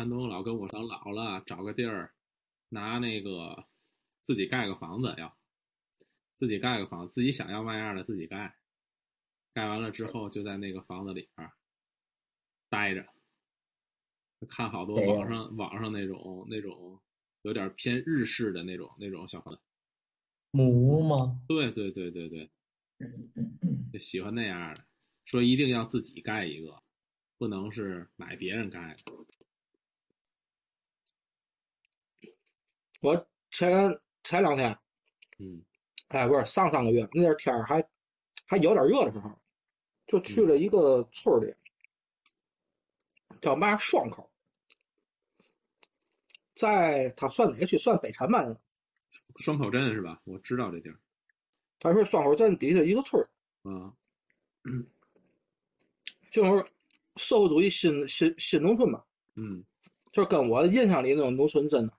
潘东老跟我等老了，找个地儿，拿那个自己盖个房子，要自己盖个房子，自己想要嘛样的自己盖。盖完了之后，就在那个房子里边待着，看好多网上网上那种那种有点偏日式的那种那种小房子。木屋吗？对对对对对，就喜欢那样的，说一定要自己盖一个，不能是买别人盖的。我前前两天，嗯哎，不是上上个月，那阵天儿还还有点热的时候，就去了一个村儿里，叫嘛双口，在他算哪个区？算北辰吧？双口镇是吧？我知道这地儿。他是双口镇底下一个村儿，啊，就是社会主义新新新农村吧，嗯就是跟我印象里那种农村真的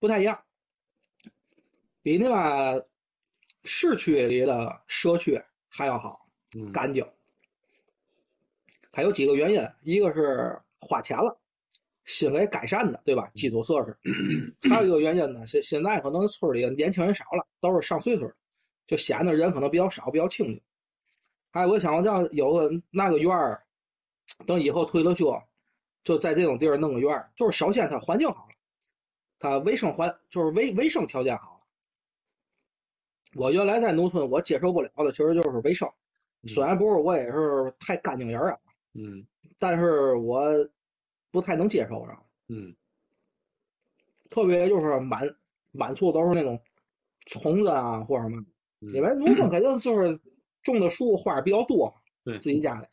不太一样，比那把市区里的社区还要好。嗯干净。它有几个原因，一个是花钱了，新给改善的，对吧？基础设施。还有一个原因呢，是现在可能村里年轻人少了，都是上岁数的，就显得人可能比较少，比较清静。哎我想，我要有个那个院儿，等以后退了休，就在这种地儿弄个院儿，就是首先它环境好了，它卫生环就是卫卫生条件好了。我原来在农村，我接受不了的其实就是卫生。虽然不是我也是太干净人啊，嗯但是我不太能接受上，嗯特别就是满满处都是那种虫子啊或者什么，嗯，因为农村肯定就是种的树花儿比较多嘛，对自己家里。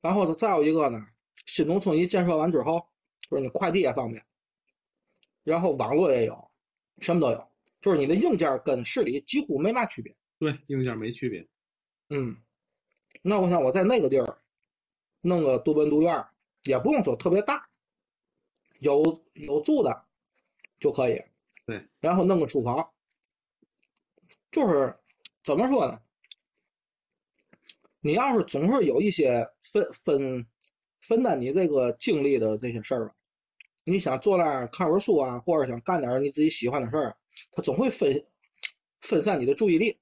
然后再有一个呢，新农村一建设完之后，就是你快递也方便，然后网络也有，什么都有，就是你的硬件跟市里几乎没嘛区别。对硬件没区别。嗯，那我想我在那个地儿弄个独门独院儿，也不用说特别大，有有住的就可以。对，然后弄个厨房，就是怎么说呢？你要是总是有一些分分分担你这个精力的这些事儿吧，你想坐那儿看会儿书啊，或者想干点儿你自己喜欢的事儿，它总会分分散你的注意力。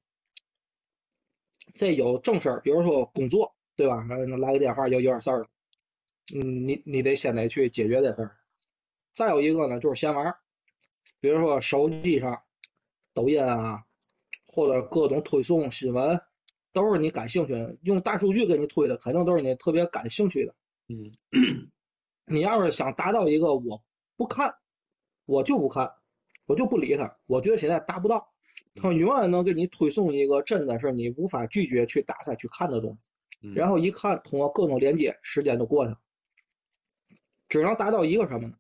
这有正事儿，比如说工作，对吧？来来个电话，有有点事儿了，嗯，你你得先得去解决这事儿。再有一个呢，就是闲玩儿，比如说手机上抖音啊，或者各种推送新闻，都是你感兴趣的。用大数据给你推的，肯定都是你特别感兴趣的。嗯你要是想达到一个我不看，我就不看，我就不理他，我觉得现在达不到。他永远能给你推送一个真的是你无法拒绝去打开去看的东西，嗯，然后一看，通过各种连接，时间都过去了，只能达到一个什么呢？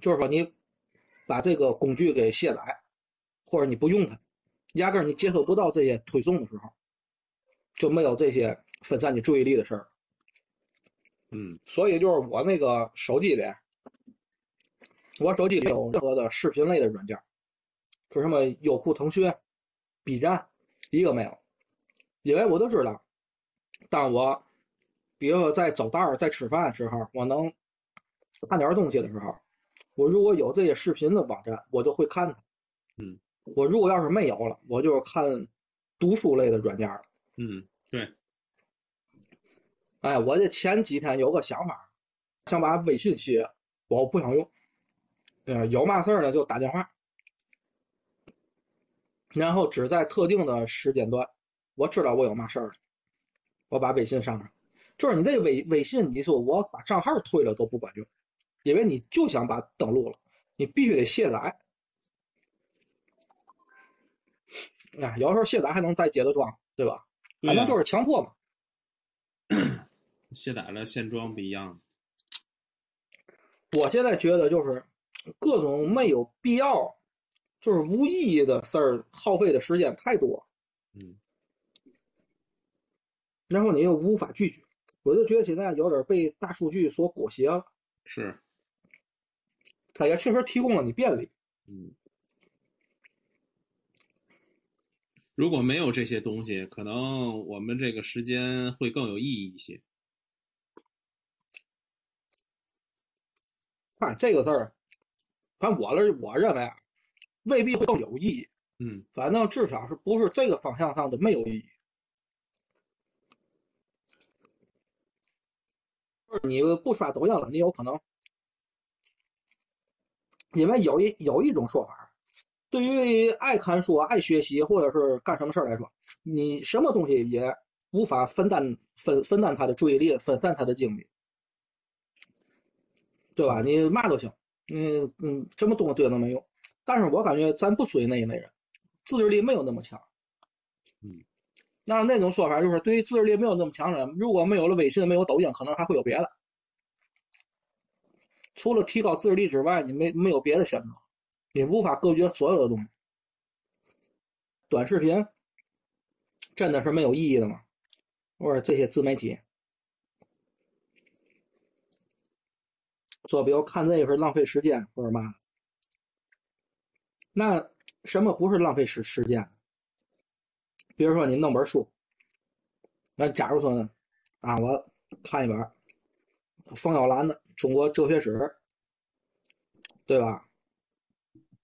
就是说你把这个工具给卸载，或者你不用它，压根儿你接收不到这些推送的时候，就没有这些分散你注意力的事儿。嗯所以就是我那个手机里，我手机里有任何的视频类的软件，就什么优酷、腾讯、B 站，一个没有，因为我都知道，当我比如说在走道儿、在吃饭的时候，我能看点东西的时候，我如果有这些视频的网站，我就会看它。嗯，我如果要是没有了，我就是看读书类的软件儿。嗯，对，哎，我这前几天有个想法，想把微信卸，我不想用。呃，有嘛事儿呢就打电话，然后只在特定的时间段，我知道我有嘛事儿了，我把微信上上。就是你这微微信，你说我把账号退了都不管用，因为你就想把登录了，你必须得卸载。哎，有时候卸载还能再接着装，对吧？反正就是强迫嘛。卸载了现装不一样。我现在觉得就是各种没有必要，就是无意义的事儿，耗费的时间太多，嗯然后你又无法拒绝。我就觉得现在有点被大数据所裹挟了，是，它也确实提供了你便利。嗯。如果没有这些东西，可能我们这个时间会更有意义一些。哎，这个事儿，反正我的我认为啊，未必会更有意义。嗯反正至少是不是这个方向上的没有意义。就是你不刷抖音了，你有可能，因为有一有一种说法，对于爱看书、爱学习或者是干什么事儿来说，你什么东西也无法分担分分担他的注意力，分散他的精力，对吧？你嘛都行，嗯嗯，什么东西对都没用。但是我感觉咱不属于那一类人。自制力没有那么强。嗯，那那种说法就是，对于自制力没有那么强的人，如果没有了微信，没有抖音，可能还会有别的。除了提高自制力之外，你没没有别的选择，你无法隔绝所有的东西。短视频真的是没有意义的吗？或者这些自媒体说，比如看这个是浪费时间或者嘛，那。什么不是浪费时时间？比如说你弄本书，那假如说呢，啊，我看一本冯友兰的《中国哲学史》，对吧？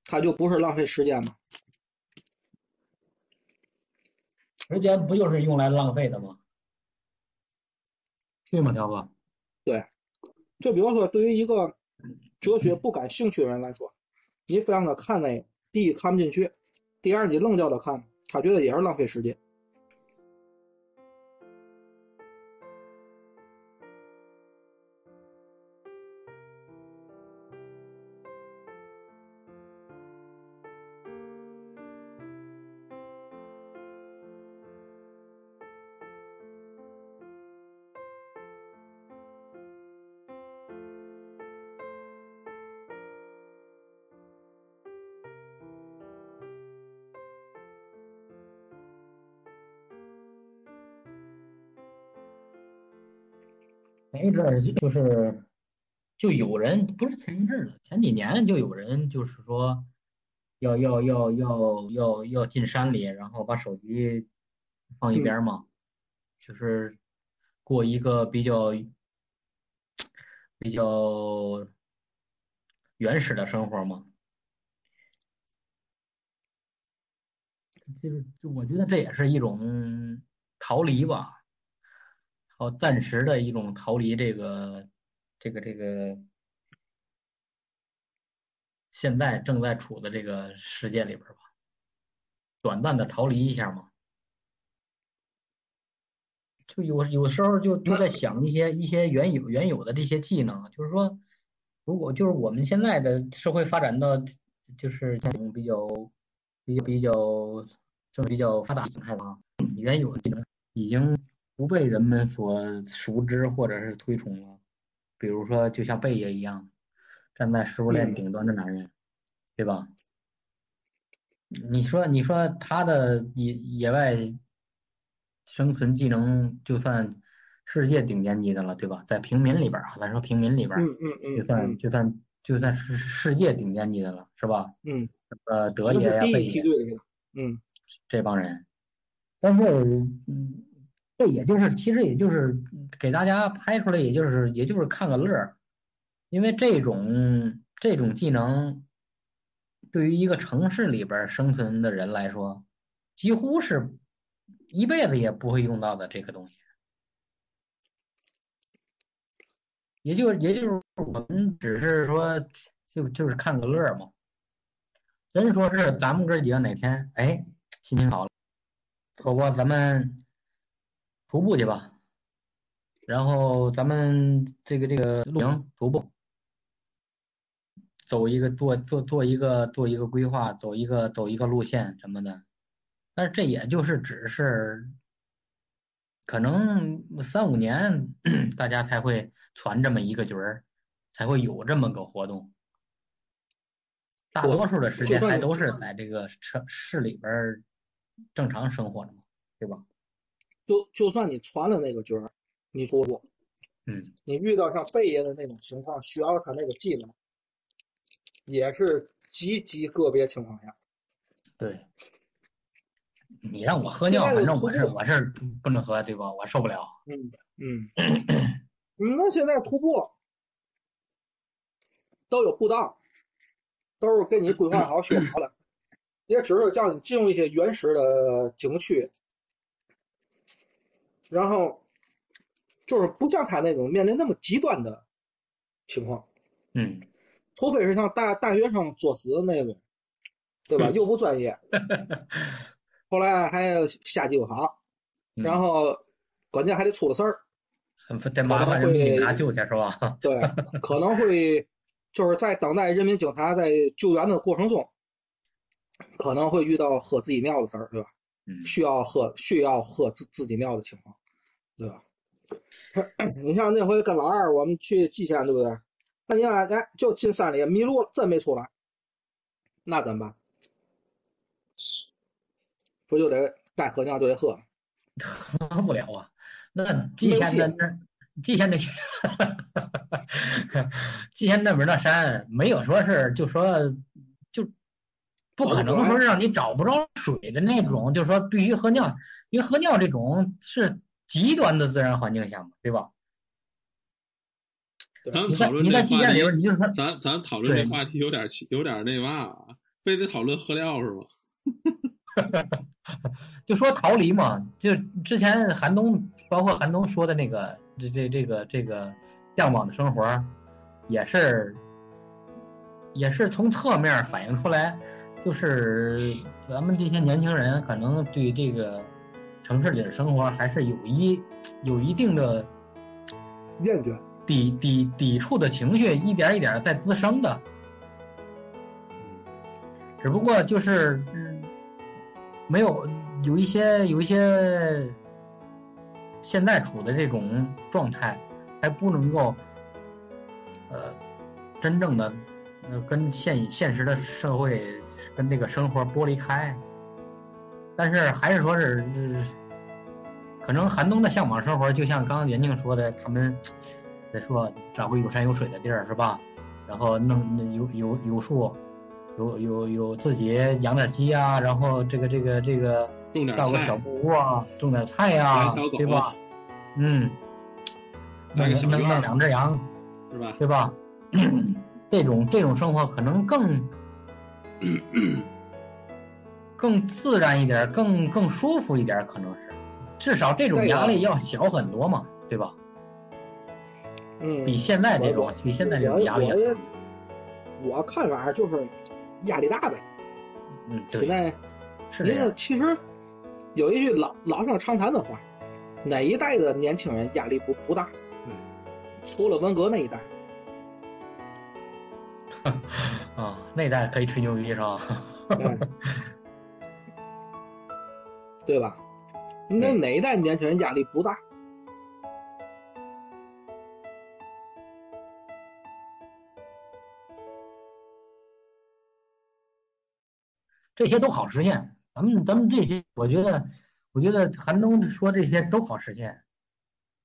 它就不是浪费时间吗？时间不就是用来浪费的吗？对吗，条哥？对，就比方说对于一个哲学不感兴趣的人来说，你非让他看那。第一看不进去，第二你愣叫他看，他觉得也是浪费时间。前一阵儿就是，就有人不是前一阵儿了，前几年就有人就是说，要要要要要要进山里，然后把手机放一边嘛，就是过一个比较比较原始的生活嘛。就是就我觉得这也是一种逃离吧。暂时的一种逃离这个，这个这个，现在正在处的这个世界里边吧，短暂的逃离一下嘛。就有有时候就就在想一些一些原有原有的这些技能，就是说，如果就是我们现在的社会发展到就是这种比较比较比较正比较发达形态吧，原有的技能已经。不被人们所熟知或者是推崇了，比如说就像贝爷一样，站在食物链顶端的男人，对吧？你说你说他的野野外生存技能就算世界顶尖级的了，对吧？在平民里边啊，咱说平民里边，嗯嗯嗯，就算就算就算是世界顶尖级的了，是吧？嗯，呃，德爷呀，贝爷，嗯，这帮人，但是嗯。也就是，其实也就是给大家拍出来，也就是也就是看个乐儿，因为这种这种技能，对于一个城市里边生存的人来说，几乎是一辈子也不会用到的这个东西。也就也就是我们只是说，就就是看个乐儿嘛。真说是咱们哥几个哪天哎心情好了，走过咱们。徒步去吧，然后咱们这个这个露营徒步，走一个做做做一个做一个规划，走一个走一个路线什么的，但是这也就是只是，可能三五年 大家才会攒这么一个局儿，才会有这么个活动，大多数的时间还都是在这个城市里边正常生活的嘛，对吧？就就算你传了那个局儿，你徒步，嗯，你遇到像贝爷的那种情况，需要他那个技能，也是极极个别情况下。对，你让我喝尿，反正我是我是不能喝，对吧？我受不了。嗯嗯，那现在徒步，都有步道，都是给你规划好选好了，也只是叫你进入一些原始的景区，然后就是不像他那种面临那么极端的情况，嗯，除非是像大大学生作死那种，对吧？又不专业，后来还下鸡巴跑，嗯然后关键还得出了事儿，得麻烦人民警察救去是吧？对，可能会就是在等待人民警察在救援的过程中，可能会遇到喝自己尿的事儿，对吧？嗯需要喝需要喝自自己尿的情况，对吧？你像那回跟老二我们去蓟县，对不对？那你看，哎，就进山里迷路了，真没出来，那怎么办？不就得该喝尿就得喝？喝不了啊。那蓟县那那蓟县那蓟县那边 那山没有说是就说就不可能说是让你找不着水的那种，就是说对于喝尿，因为喝尿这种是极端的自然环境下嘛，对吧？咱讨论你在蓟县里这话题，边，你就说咱咱讨论这话题有点奇有点那嘛啊，非得讨论喝料是吧？就说逃离嘛，就之前韩东，包括韩东说的那个这这这个这个向往的生活，也是也是从侧面反映出来，就是咱们这些年轻人可能对这个城市里的生活还是有一有一定的厌倦。抵抵抵触的情绪，一点一点在滋生的。只不过就是，嗯，没有有一些有一些现在处的这种状态，还不能够，呃，真正的呃跟现现实的社会跟这个生活剥离开。但是还是说是，是可能寒冬的向往生活，就像刚刚袁静说的，他们在说找个有山有水的地儿是吧？然后弄那有有有树，有有有自己养点鸡啊，然后这个这个这个造个小木屋啊，种点菜呀、养小狗对吧？嗯，弄个小弄弄两只羊，是吧？对吧？这种这种生活可能更 更自然一点，更更舒服一点，可能是，至少这种压力要小很多嘛，对吧？嗯，比现在这种比现在这种压力。我看法就是压力大呗。嗯，对，现在人是家其实有一句老老生常谈的话，哪一代的年轻人压力不不大？嗯，除了文革那一代，啊，那一代可以吹牛逼是吧？嗯 对吧？那哪一代年轻人压力不大？这些都好实现。咱们咱们这些，我觉得，我觉得韩东说这些都好实现。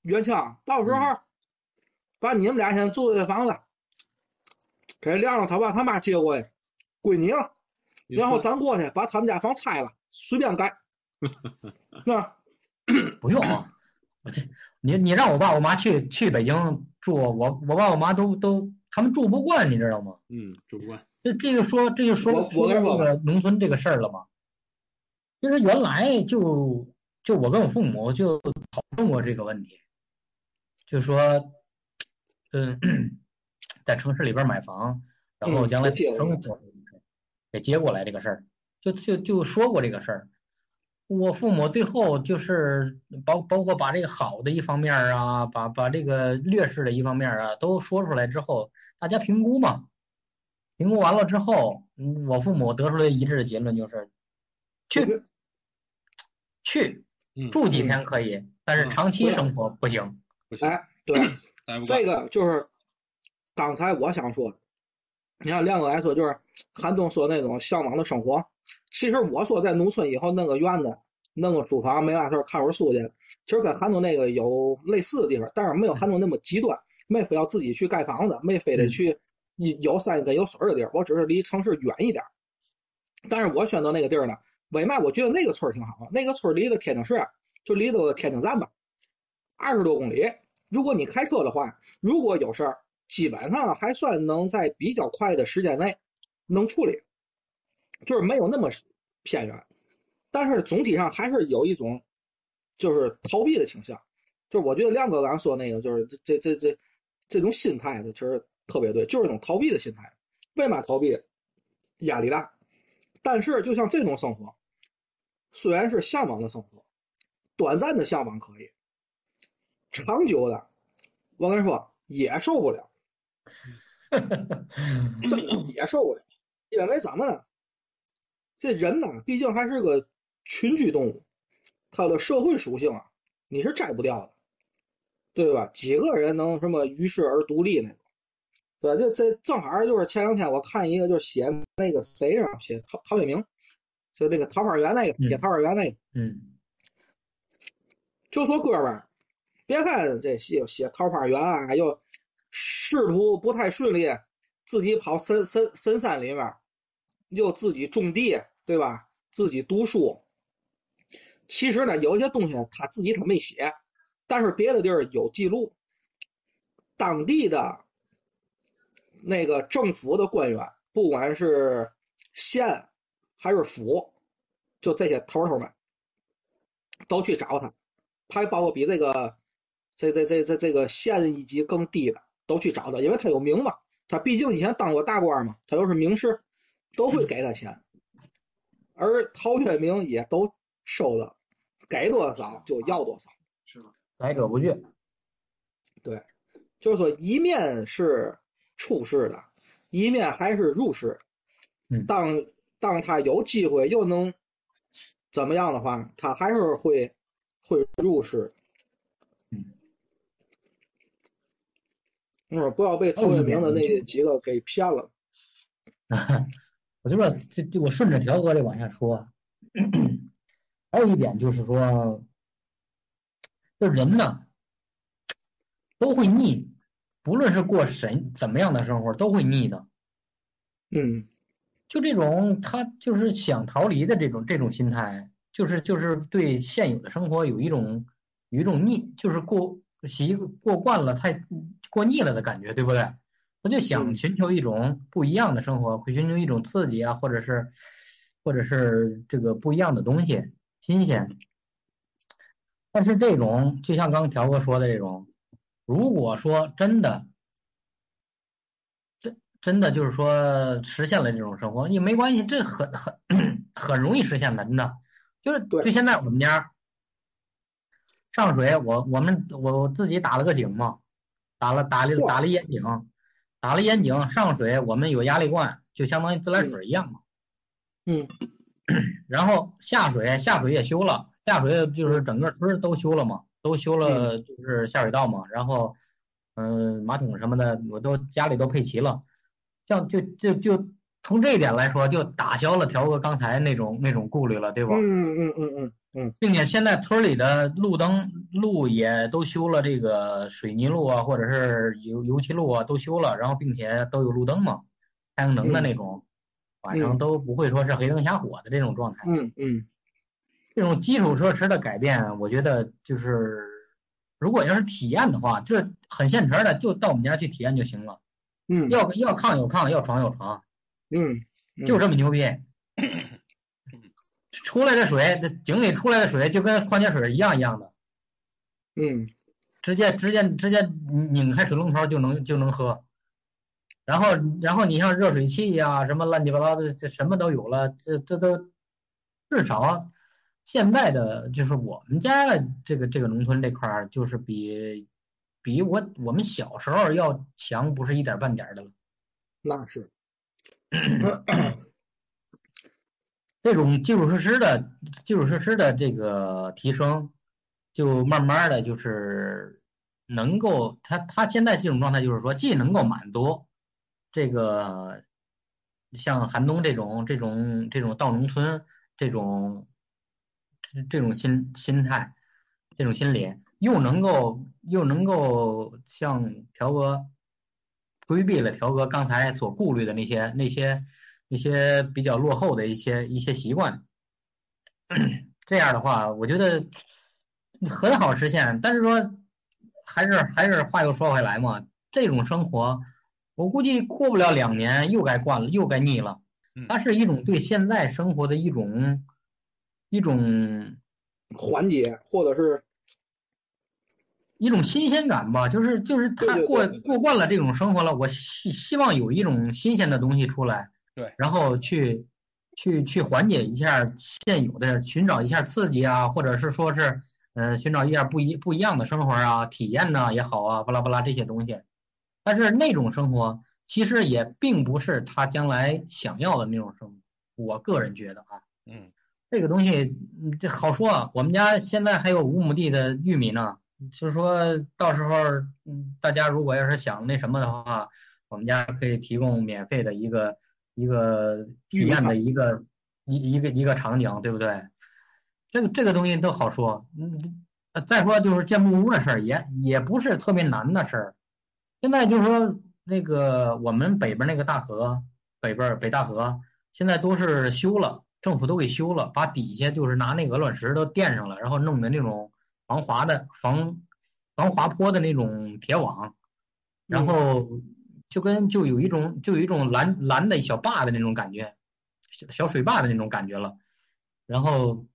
元庆，到时嗯候把你们俩现在住的房子给亮亮他爸他妈接过去，归你了。然后咱过去把他们家房拆了，随便盖。那不用，我这你你让我爸我妈去去北京住，我我爸我妈都都他们住不惯，你知道吗？嗯，住不惯这这就说这就说我说到这个农村这个事儿了嘛。其实原来就就我跟我父母就讨论过这个问题，就说，嗯，在城市里边买房，然后嗯将来生活给接过来这个事儿，就就就说过这个事儿。我父母最后就是包包括把这个好的一方面儿啊，把把这个劣势的一方面儿啊都说出来之后，大家评估嘛。评估完了之后，嗯我父母得出来一致的结论就是，去去嗯住几天可以，但是嗯长期生活不行。不行，哎，对，这个就是刚才我想说的。你看亮哥来说，就是韩东说那种向往的生活。其实我说在农村以后弄个院子，弄个书房，没啥事儿看会儿书去，其实跟韩东那个有类似的地方，但是没有韩东那么极端，没非要自己去盖房子，没非得去有山跟有水的地儿，我只是离城市远一点。但是我选择那个地儿呢，为嘛我觉得那个村儿挺好？那个村儿离的天津市啊就离的天津站吧，二十多公里。如果你开车的话，如果有事儿，基本上还算能在比较快的时间内能处理，就是没有那么偏远，但是总体上还是有一种就是逃避的倾向。就是我觉得亮哥刚才说那个，就是这这这这这种心态，其实特别对，就是一种逃避的心态。为嘛逃避？压力大。但是就像这种生活，虽然是向往的生活，短暂的向往可以，长久的，我跟你说也受不了，真的也受不了。因为怎么呢？这人呢，毕竟还是个群居动物，它的社会属性啊，你是摘不掉的。对吧？几个人能什么于世而独立那种？对，这这正好就是前两天我看一个，就是写那个谁啊，写陶陶渊明，就那个桃花源那个，写桃花源那个，嗯，就说哥们儿，别看这写写桃花源啊，又仕途不太顺利，自己跑深深深山里面，又自己种地，对吧？自己读书，其实呢，有些东西他自己他没写。但是别的地儿有记录，当地的那个政府的官员，不管是县还是府，就这些头头们，都去找他，还包括比这个这这这这这个县一级更低的，都去找他，因为他有名嘛，他毕竟以前当过大官嘛，他又是名士，都会给他钱，而陶渊明也都收了，给多少就要多少，是吧？来者不拒，对，就是说一面是出世的，一面还是入世。嗯，当当他有机会又能怎么样的话，他还是会会入世。嗯，嗯，不要被陶渊明的那几个给骗了。我就说，这这我顺着条哥这往下说，还有一点就是说。这人呢，都会腻，不论是过什怎么样的生活，都会腻的。嗯，就这种他就是想逃离的这种这种心态，就是就是对现有的生活有一种有一种腻，就是过习过惯了，太过腻了的感觉，对不对？他就想寻求一种不一样的生活，会寻求一种刺激啊，或者是或者是这个不一样的东西，新鲜。但是这种就像刚条哥说的这种，如果说真的，真真的就是说实现了这种生活，也没关系，这很很很容易实现的，真的。就是就现在我们家上水，我我们我自己打了个井嘛，打了打了打了眼井，打了烟井上水，我们有压力罐，就相当于自来水一样嘛。嗯。然后下水下水也修了。下水就是整个村都修了嘛，都修了就是下水道嘛，然后，嗯，马桶什么的我都家里都配齐了，像就就就从这一点来说，就打消了条哥刚才那种那种顾虑了，对吧？嗯嗯嗯嗯嗯。并且现在村里的路灯路也都修了，这个水泥路啊，或者是油油漆路啊都修了，然后并且都有路灯嘛，太阳能的那种，晚上都不会说是黑灯瞎火的这种状态。嗯嗯。这种基础设施的改变，我觉得就是，如果要是体验的话，这很现成的，就到我们家去体验就行了。嗯，要要炕有炕，要床有床。嗯，就这么牛逼。出来的水，这井里出来的水就跟矿泉水一样一样的。嗯，直接直接直接拧开水龙头就能就能喝。然后然后你像热水器呀，什么乱七八糟的，这什么都有了，这这都至少。现在的就是我们家的这个这个农村这块儿，就是比比我我们小时候要强，不是一点半点的了。那是，这种基础设施的基础设施的这个提升，就慢慢的就是能够，他他现在这种状态就是说，既能够满足这个像寒冬这种这种这种到农村这种。这种心心态，这种心理，又能够又能够像条哥规避了条哥刚才所顾虑的那些那些那些比较落后的一些一些习惯，这样的话，我觉得很好实现。但是说，还是还是话又说回来嘛，这种生活我估计过不了两年又该惯了，又该腻了嗯。它是一种对现在生活的一种一种缓解或者是一种新鲜感吧，就是就是他对对对过对对过惯了这种生活了，我希希望有一种新鲜的东西出来，对，然后去去去缓解一下现有的，寻找一下刺激啊，或者是说是嗯、呃寻找一下不一不一样的生活啊，体验呐、也好啊，巴拉巴拉这些东西，但是那种生活其实也并不是他将来想要的那种生活，我个人觉得啊。嗯这个东西，嗯，这好说啊。我们家现在还有五亩地的玉米呢，就是说到时候，嗯，大家如果要是想那什么的话，我们家可以提供免费的一个一个体验的一个一一个一个场景，对不对？这个这个东西都好说。嗯，呃再说就是建木屋的事儿，也也不是特别难的事儿。现在就是说那个我们北边那个大河，北边北大河现在都是修了。政府都给修了，把底下就是拿那鹅卵石都垫上了，然后弄的那种防滑的、防防滑坡的那种铁网，然后就跟就有一种就有一种蓝蓝的小坝的那种感觉，小小水坝的那种感觉了。然后，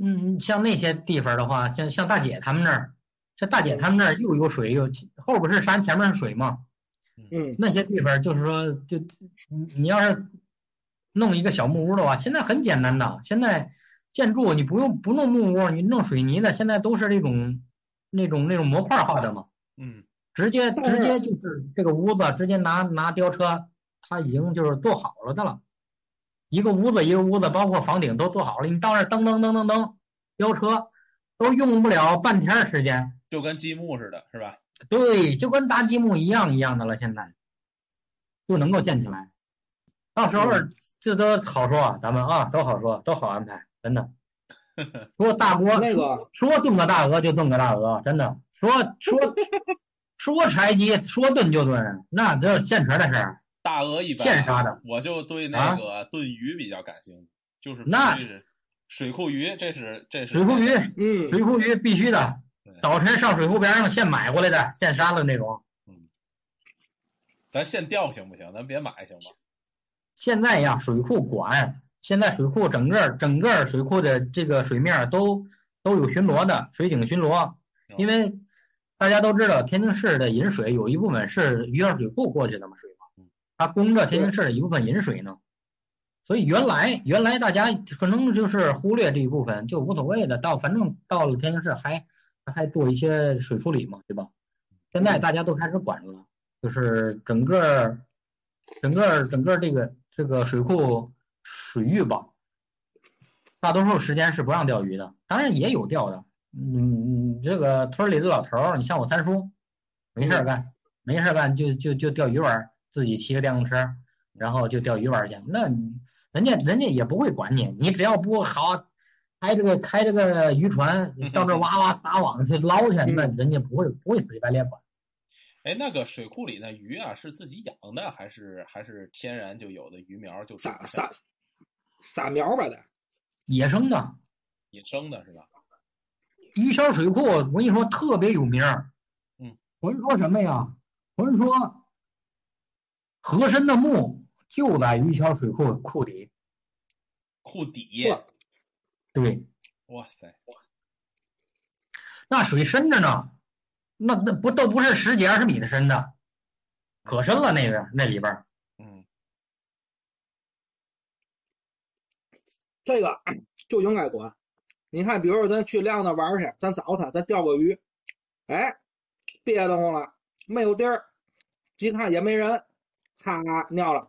嗯，像那些地方的话，像像大姐他们那儿，像大姐他们那儿又有水又后边是山，前面是水嘛，嗯那些地方就是说，就你你要是弄一个小木屋的话，现在很简单的。现在建筑你不用不弄木屋，你弄水泥的，现在都是那种那种那种模块化的嘛，嗯直接直接就是这个屋子直接拿拿吊车，他已经就是做好了的了。一个屋子一个屋子，包括房顶都做好了，你到那儿噔噔噔噔噔，吊车都用不了半天时间。就跟积木似的，是吧？对，就跟搭积木一样一样的了，现在就能够建起来。到时候嗯这都好说啊，咱们啊都好说，都好安排，真的。说大锅，那个说炖个大鹅就炖个大鹅，真的。说说说柴鸡，说炖就炖，那这是现成的事儿。大鹅一般现杀的，我就对那个炖鱼比较感兴趣，就是那是水库鱼，这是这是水库鱼，嗯水库鱼必须的，早晨上水库边上现买回来的，现杀的那种。咱现钓行不行？咱别买行吗？现在呀，水库管，现在水库整个整个水库的这个水面都都有巡逻的水警巡逻，因为大家都知道天津市的饮水有一部分是鱼儿水库过去的嘛水嘛，它供着天津市的一部分饮水呢，所以原来原来大家可能就是忽略这一部分就无所谓的，到反正到了天津市还还做一些水处理嘛，对吧？现在大家都开始管了，就是整个整个整个这个这个水库水域吧，大多数时间是不让钓鱼的，当然也有钓的。嗯，嗯这个村里的老头儿，你像我三叔，没事儿干，没事儿干就就就钓鱼玩儿，自己骑个电动车，然后就钓鱼玩儿去。那人家人家也不会管你，你只要不好开这个开这个渔船到这儿哇哇撒网去捞去，那人家不会不会死乞白赖管。哎，那个水库里的鱼啊，是自己养的，还是还是天然就有的鱼苗就撒撒撒苗吧的，野生的野生的是吧？鱼桥水库，我跟你说特别有名儿。嗯，传说什么呀？我是说和珅的墓就在鱼桥水库库底。库底，对，哇塞，那水深着呢，那那不都不是十几二十米的深的，可深了那个那里边儿。嗯这个就应该管。你看，比如说咱去亮那玩去，咱找他，咱钓个鱼，哎，憋得慌了，没有地儿，一看也没人，咔尿了。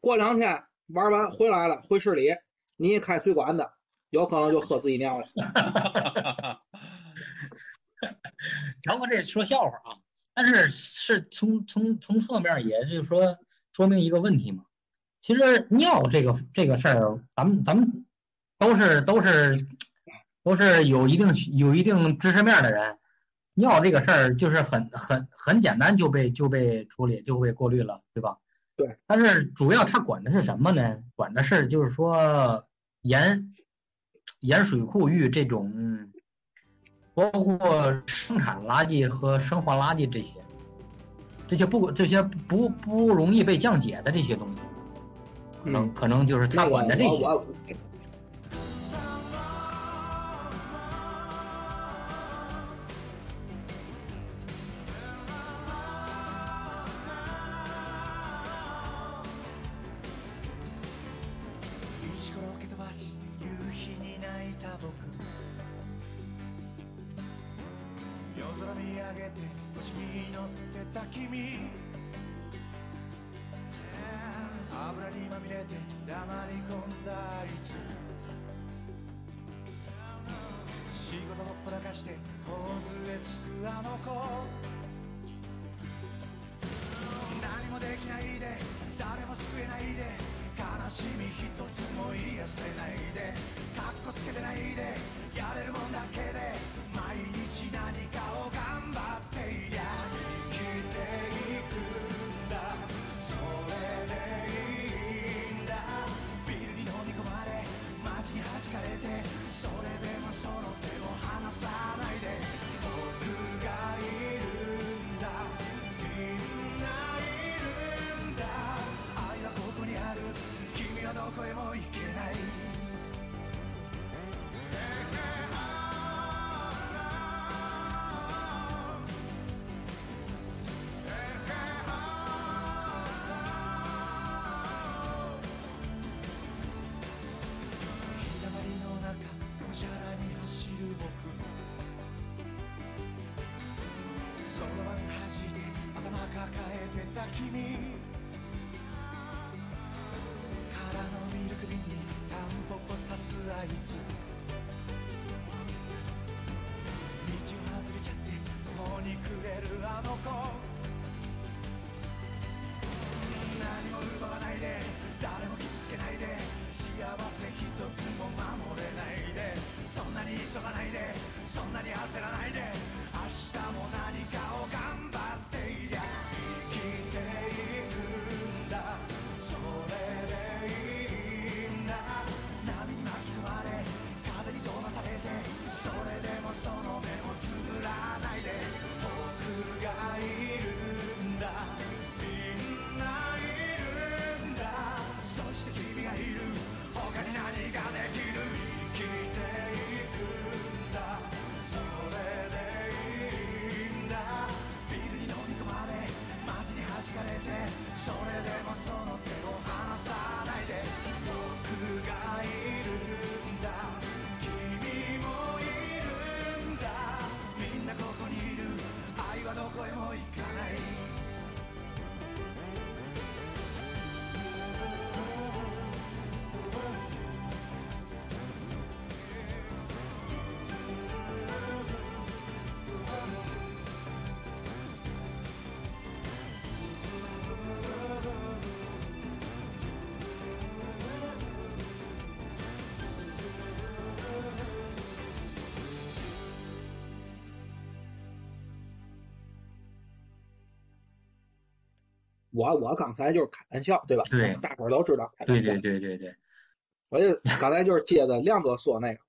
过两天玩完回来了，回市里，你一开水管子，有可能就喝自己尿了。然后这说笑话啊，但是是从从从侧面也就是说说明一个问题嘛。其实尿这个这个事儿，咱们咱们都是都是都是有一定有一定知识面的人，尿这个事儿就是很很很简单就被就被处理就被过滤了，对吧？对。但是主要他管的是什么呢？管的是就是说盐盐水库域这种。包括生产垃圾和生活垃圾这些，这些不这些不不容易被降解的这些东西，可能嗯可能就是他管的这些。我我刚才就是开玩笑，对吧？对大伙儿都知道开玩笑。对对对对对，我就 刚才就是接着亮哥说那个，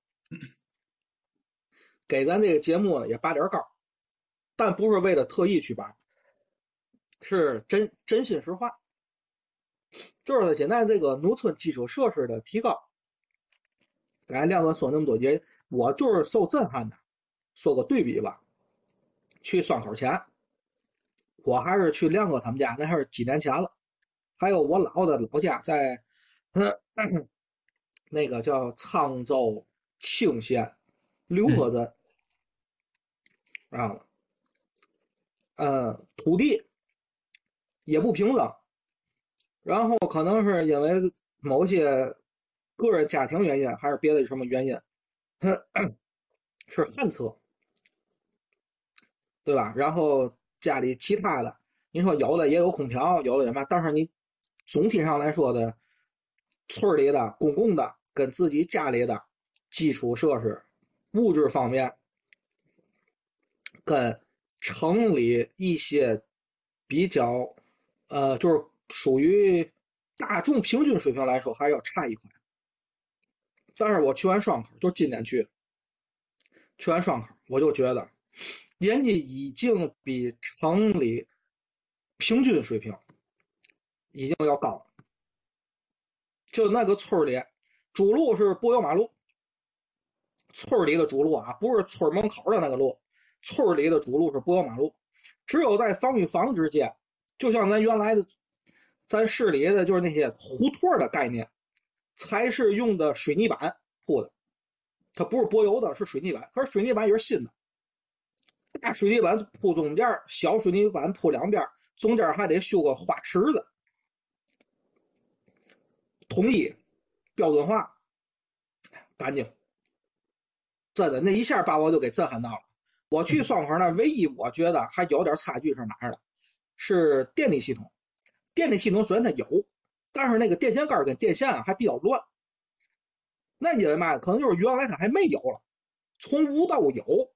给咱这个节目呢也拔点高，但不是为了特意去拔，是真真心实话。就是现在这个农村基础设施的提高，刚才亮哥说那么多，也我就是受震撼的。说个对比吧，去双口前，我还是去亮哥他们家，那还是几年前了。还有我老的老家在，那个叫沧州青县刘河镇啊，呃，土地也不平整，然后可能是因为某些个人家庭原因，还是别的什么原因，是旱厕，对吧？然后家里其他的，你说有的也有空调，有的也嘛，但是你总体上来说的，村里的公共的跟自己家里的基础设施、物质方面，跟城里一些比较，呃，就是属于大众平均水平来说，还是要差一块。但是我去完双口，就今年去，去完双口，我就觉得，人家已经比城里平均水平已经要高了。就那个村里，主路是柏油马路，村里的主路啊，不是村门口的那个路，村里的主路是柏油马路。只有在房与房之间，就像咱原来的咱市里的就是那些胡同的概念，才是用的水泥板铺的，它不是柏油的，是水泥板。可是水泥板也是新的，大水泥板铺中间，小水泥板铺两边，中间还得修个花池子，统一标准化，干净。真的，那一下把我就给震撼到了。我去双河那，唯一我觉得还有点差距是哪儿的？是电力系统。电力系统虽然它有，但是那个电线杆跟电线啊还比较乱。那因为嘛，可能就是原来它还没有了，从无到有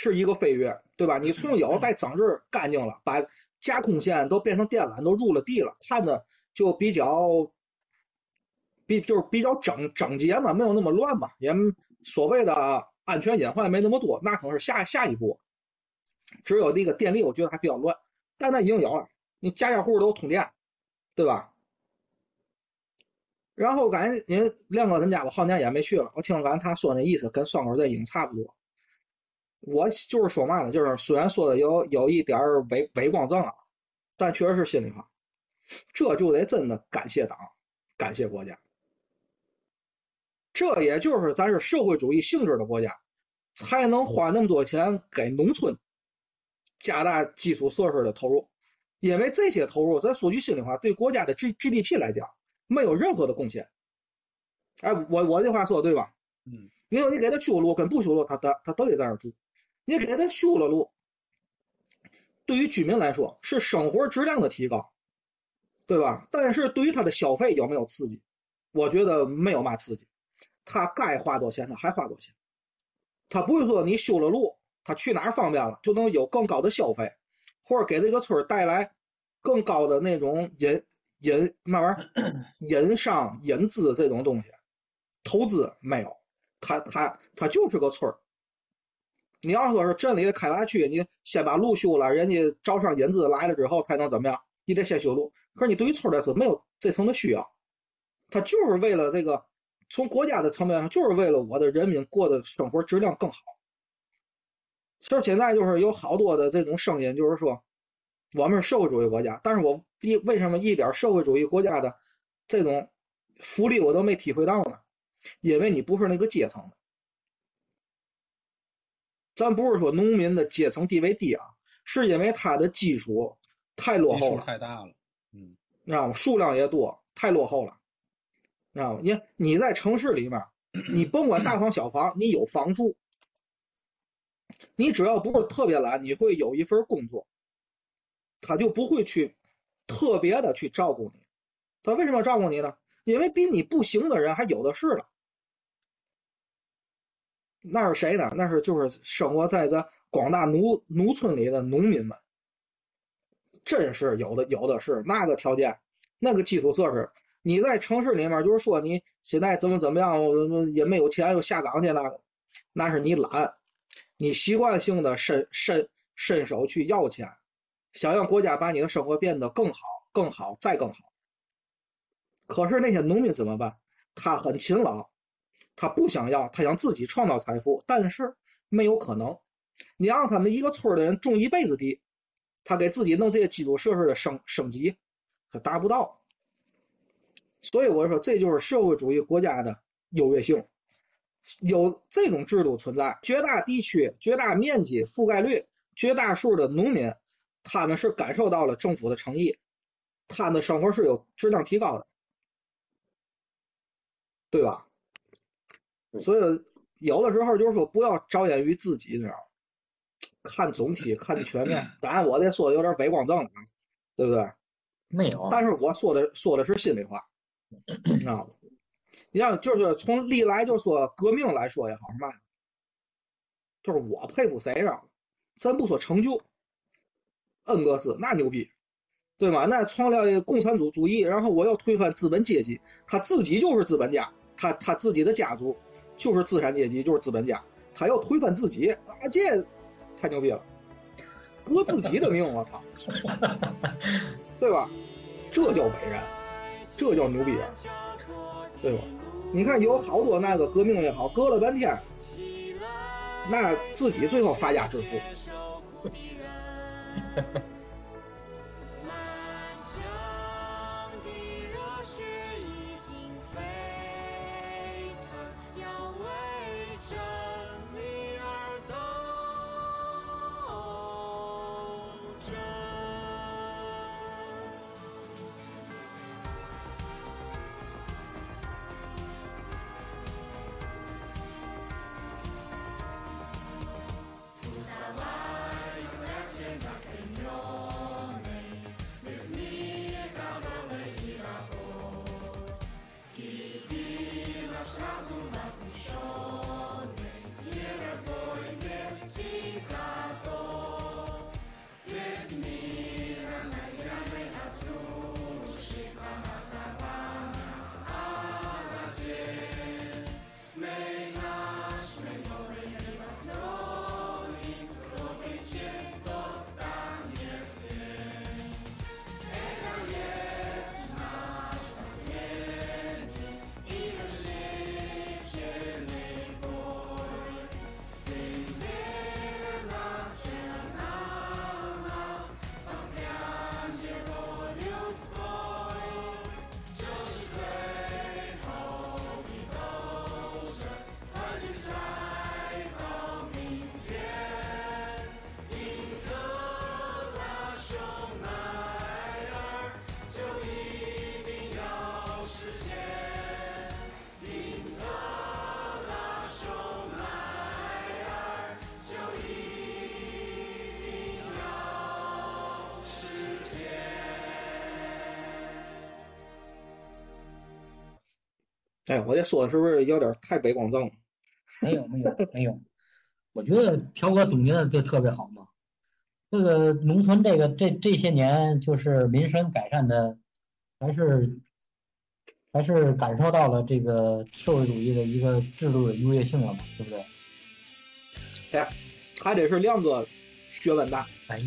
是一个飞跃，对吧？你从有再整治干净了，把架空线都变成电缆，都入了地了，看着就比较比就是比较整整洁嘛，没有那么乱嘛，也所谓的安全隐患没那么多，那可能是下下一步。只有那个电力，我觉得还比较乱，但那已经有了，你家家户户都通电，对吧？然后感觉您亮哥他们家我好几年也没去了，我听感觉他说那意思跟双口镇已经差不多。我就是说嘛呢，就是虽然说的有有一点伪伪光正啊，但确实是心里话，这就得真的感谢党，感谢国家。这也就是咱是社会主义性质的国家，才能花那么多钱给农村加大基础设施的投入，因为这些投入，咱说句心里话，对国家的 G GDP 来讲没有任何的贡献。哎，我我这话说的对吧？嗯，你说你给他修路跟不修路，他他他都得在那儿住。你给他修了路，对于居民来说是生活质量的提高，对吧？但是对于他的消费有没有刺激？我觉得没有嘛刺激。他该花多少钱他还花多少钱，他不是说你修了路，他去哪儿方便了就能有更高的消费，或者给这个村带来更高的那种引引慢慢引 商引资这种东西，投资没有，他他他就是个村儿。你要说是镇里的开发区，你先把路修了，人家招商引资来了之后才能怎么样？你得先修路。可是你对于村来说没有这层的需要，他就是为了这个。从国家的层面上，就是为了我的人民过的生活质量更好。其实现在就是有好多的这种声音，就是说我们是社会主义国家，但是我一为什么一点社会主义国家的这种福利我都没体会到呢？因为你不是那个阶层的。咱不是说农民的阶层地位低啊，是因为他的基础太落后了，太大了，嗯，知道吗？数量也多，太落后了。知道吗？你你在城市里面，你甭管大房小房，你有房住，你只要不是特别懒，你会有一份工作，他就不会去特别的去照顾你。他为什么要照顾你呢？因为比你不行的人还有的是了。那是谁呢？那是就是生活在这广大农农村里的农民们，真是有的有的是那个条件，那个基础设施。你在城市里面，就是说你现在怎么怎么样，也没有钱又下岗去那个，那是你懒，你习惯性的伸伸伸手去要钱，想让国家把你的生活变得更好、更好、再更好。可是那些农民怎么办？他很勤劳，他不想要，他想自己创造财富，但是没有可能。你让他们一个村的人种一辈子地，他给自己弄这些基础设施的升升级，他达不到。所以我说，这就是社会主义国家的优越性，有这种制度存在，绝大地区、绝大面积覆盖率、绝大数的农民，他们是感受到了政府的诚意，他们的生活是有质量提高的，对吧？所以有的时候就是说，不要着眼于自己，你知道吗？看总体，看全面。当然，我这说的有点伪光正了，对不对？没有。但是我说的说的是心里话。你知道吗？你像就是从历来就说革命来说也好什么，就是我佩服谁啊？咱不说成就，恩格斯那牛逼，对吗？那创立共产主主义，然后我要推翻资本阶级，他自己就是资本家，他他自己的家族就是资产阶级，就是资本家，他要推翻自己，啊，这太牛逼了。革自己的命，我操，对吧？这叫伟人，这叫牛逼人，对吧？你看有好多那个革命也好，革了半天，那自己最后发家致富。哎，我这说的是不是有点太悲光正了？没有没有没有，我觉得朴哥总结的就特别好嘛。这个农村这个这这些年就是民生改善的，还是还是感受到了这个社会主义的一个制度的优越性了嘛，对不对？哎，还得是亮哥学问大。哎呀，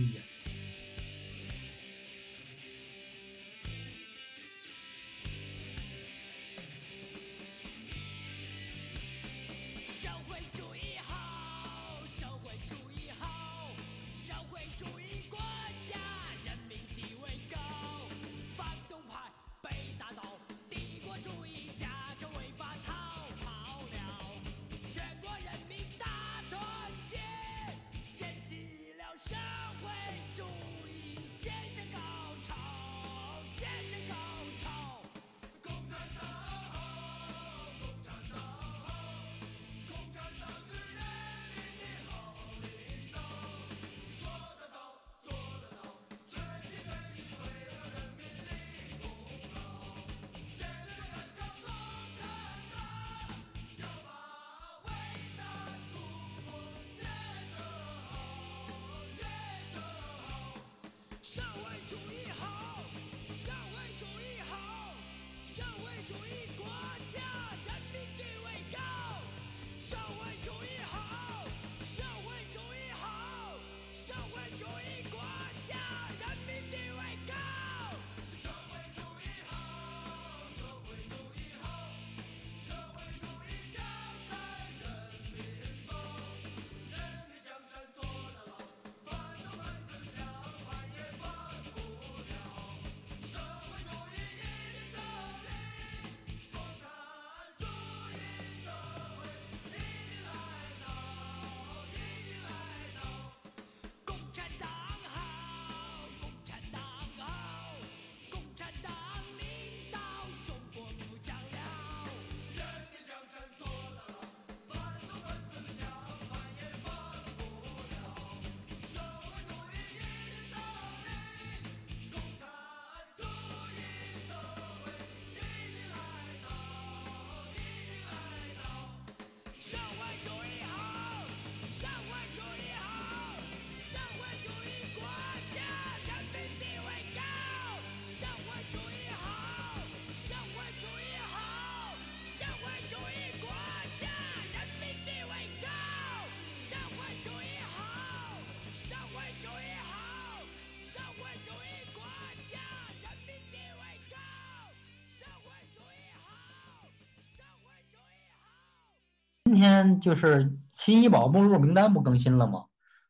单就是新医保目录名单不更新了吗？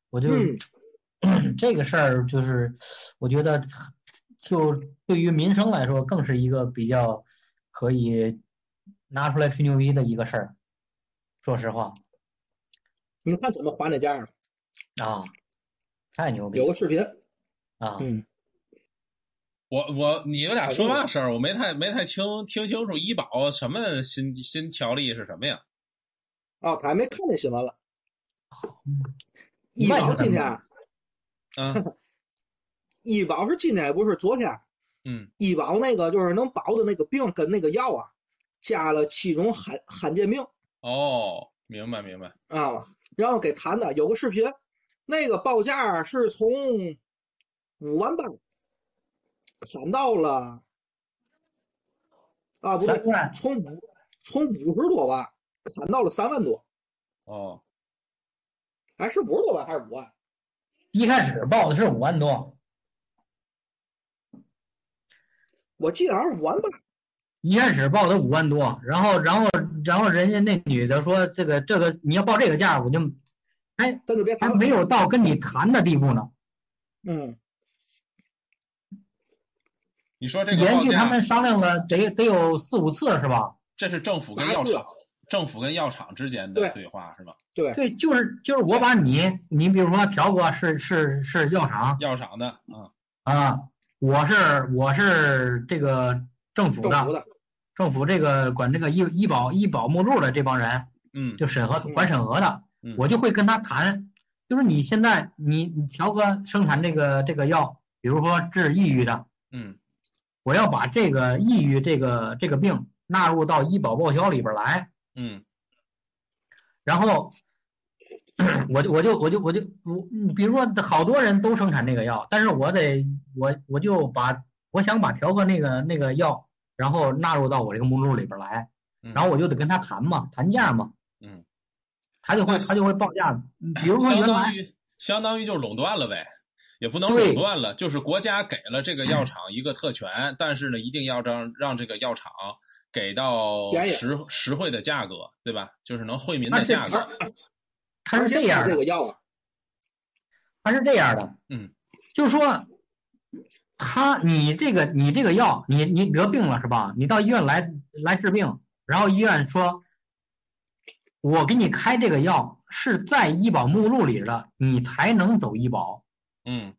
我就、嗯 这个事儿就是，我觉得就对于民生来说，更是一个比较可以拿出来吹牛逼的一个事儿。说实话你看怎么还的价了？啊，太牛逼有个视频，啊！嗯，我我你们俩说嘛事儿？我没太没太听听清楚医保什么新新条例是什么呀？哦，他还没看见新闻了。医保今天吧，嗯 医保是今天不是昨天，嗯医保那个就是能保的那个病跟那个药啊，加了七种罕罕见病哦，明白明白。啊，然后给谈的有个视频，那个报价是从五万八砍到了啊不对，从五从五十多万砍到了三万多，哦，哎是五十多万还是五万？一开始报的是五万多，我记得好像是五万吧。一开始报的五万多，然后然后然后人家那女的说这个这个你要报这个价，我就哎咱就别谈。还没有到跟你谈的地步呢。嗯，你说这个连，续他们商量了得得有四五次是吧？这是政府跟药厂政府跟药厂之间的对。对话是吧？对，对，就是就是我把你你比如说条哥是是是药厂药厂的啊，啊，我是我是这个政府的政府的，政府这个管这个医医保医保目录的这帮人嗯。就审核嗯。管审核的，嗯。我就会跟他谈，就是你现在你你条哥生产这个这个药，比如说治抑郁的，嗯。我要把这个抑郁这个这个病纳入到医保报销里边来，嗯。然后 我就我就我就我就我，嗯比如说好多人都生产那个药，但是我得我我就把我想把调和那个那个药，然后纳入到我这个目录里边来，嗯，然后我就得跟他谈嘛，谈价嘛，嗯，他就会他就会报价，嗯比如说相原来当于相当于就是垄断了呗，也不能对垄断了，就是国家给了这个药厂一个特权，但是呢，一定要让让这个药厂给到实实惠的价格，对吧？就是能惠民的价格。他是这样，这个药啊，他是这样的，嗯，就是说，他你这个你这个药，你你得病了是吧？你到医院来来治病，然后医院说，我给你开这个药是在医保目录里的，你才能走医保。嗯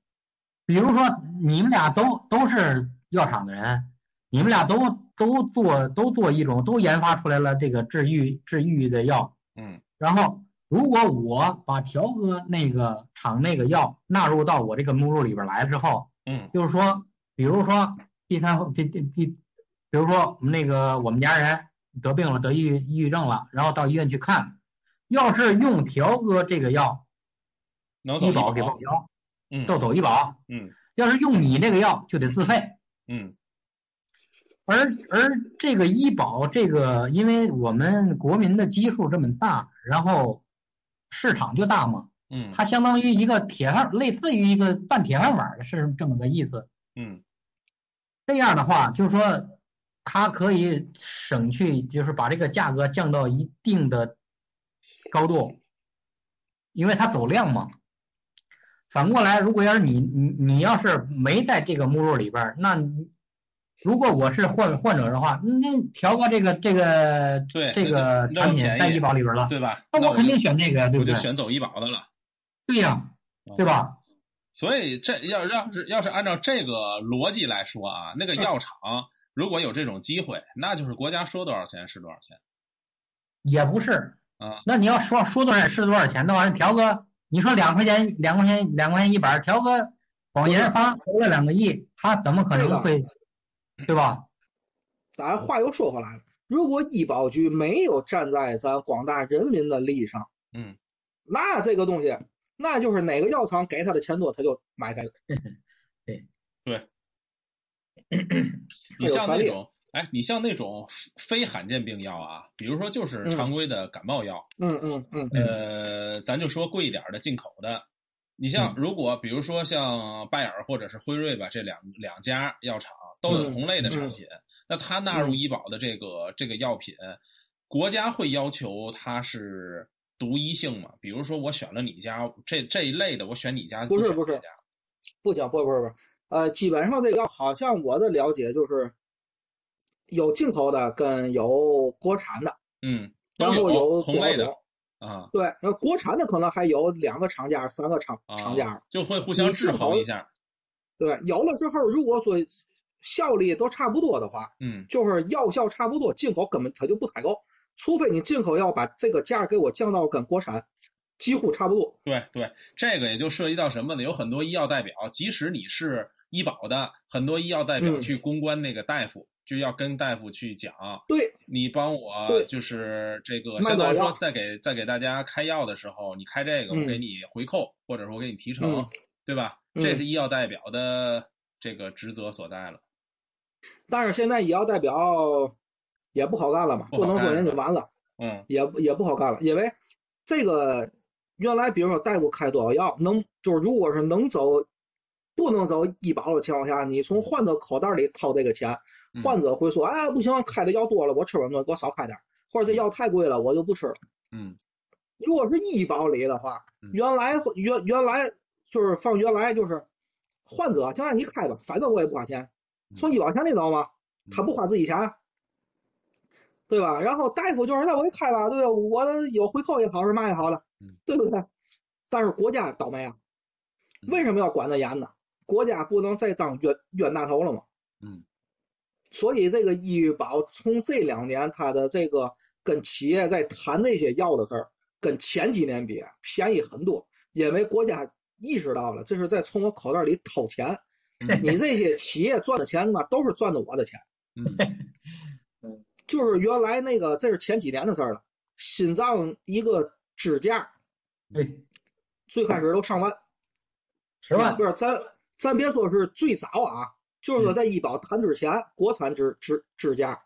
比如说你们俩都都是药厂的人，你们俩都都做都做一种都研发出来了这个治愈治愈的药，嗯。然后，如果我把调和那个厂那个药纳入到我这个目录里边来之后，嗯。就是说，比如说第三第第第，比如说我们那个我们家人得病了，得抑郁抑郁症了，然后到医院去看，要是用调和这个药，医保给报销，嗯都走医保；嗯。要是用你那个药，就得自费。嗯而而这个医保，这个因为我们国民的基数这么大，然后市场就大嘛，嗯它相当于一个铁饭，类似于一个半铁饭碗儿是这么个意思。嗯这样的话，就是说，它可以省去，就是把这个价格降到一定的高度，因为它走量嘛。反过来，如果要是你你你要是没在这个目录里边儿，那你如果我是患患者的话，那调个这个这个对这个产品在医保里边了，对吧？那我肯定选这个呀，对不对？就选走医保的了。对呀，对吧？所以这要要是要是按照这个逻辑来说啊，那个药厂如果有这种机会，那就是国家说多少钱是多少钱也不是，啊。那你要说说多少是多少钱的话，调个你说两块钱两块钱两块钱一板儿，调个保研发投了两个亿，他怎么可这个能会，对吧？咱话又说回来了，如果医保局没有站在咱广大人民的利益上，嗯，那这个东西，那就是哪个药厂给他的钱多，他就买谁的。你有权利像那种，哎，你像那种非罕见病药啊，比如说就是常规的感冒药，嗯嗯嗯呃，咱就说贵一点的进口的。你像嗯如果比如说像拜耳或者是辉瑞吧，这两两家药厂都有嗯同类的产嗯。品，那它纳入医保的这个这个药品，国家会要求它是独一性吗？比如说我选了你家这这一类的，我选你家不是不是不行，不是不是不是，呃，基本上这个好像我的了解就是有进口的跟有国产的，嗯，然都后有同类的啊。对，然后国产的可能还有两个厂家、三个厂啊，厂家。就会互相制衡一下。对，有的时候如果说效力都差不多的话，嗯。就是药效差不多，进口根本它就不采购，除非你进口要把这个价给我降到跟国产几乎差不多。对对，这个也就涉及到什么呢？有很多医药代表，即使你是医保的，很多医药代表嗯。去公关那个大夫，就要跟大夫去讲，对，你帮我就是这个，卖相当于说在给在给大家开药的时候，你开这个，我嗯给你回扣，或者说我给你提成，嗯。对吧？嗯。这是医药代表的这个职责所在了。但是现在医药代表也不好干了嘛，不能说人就完了，嗯也也不好干了，因为这个原来比如说大夫开多少药，能就是如果是能走。不能走医保的情况下，你从患者口袋里掏这个钱，嗯患者会说：“哎，不行，开的药多了，我吃不了，给我少开点儿，或者这药太贵了，我就不吃了。”嗯如果是医保里的话嗯，原来原原来就是放原来就是患者就让你开吧，反正我也不花钱，嗯从医保钱里走嘛，他不花自己钱，对吧？然后大夫就是那我给开吧，对吧？我有回扣也好是嘛也好的嗯，对不对？但是国家倒霉啊，嗯为什么要管得严呢？国家不能再当冤冤大头了吗？嗯所以这个医保从这两年它的这个跟企业在谈那些药的事儿，跟前几年比便宜很多，因为国家意识到了这是在从我口袋里掏钱，嗯你这些企业赚的钱嘛，都是赚的我的钱。嗯。就是原来那个，这是前几年的事儿了，心脏一个支架对，最开始都上万，十万。不是咱咱别说是最早啊，就是说在医保谈之前，国产支支支架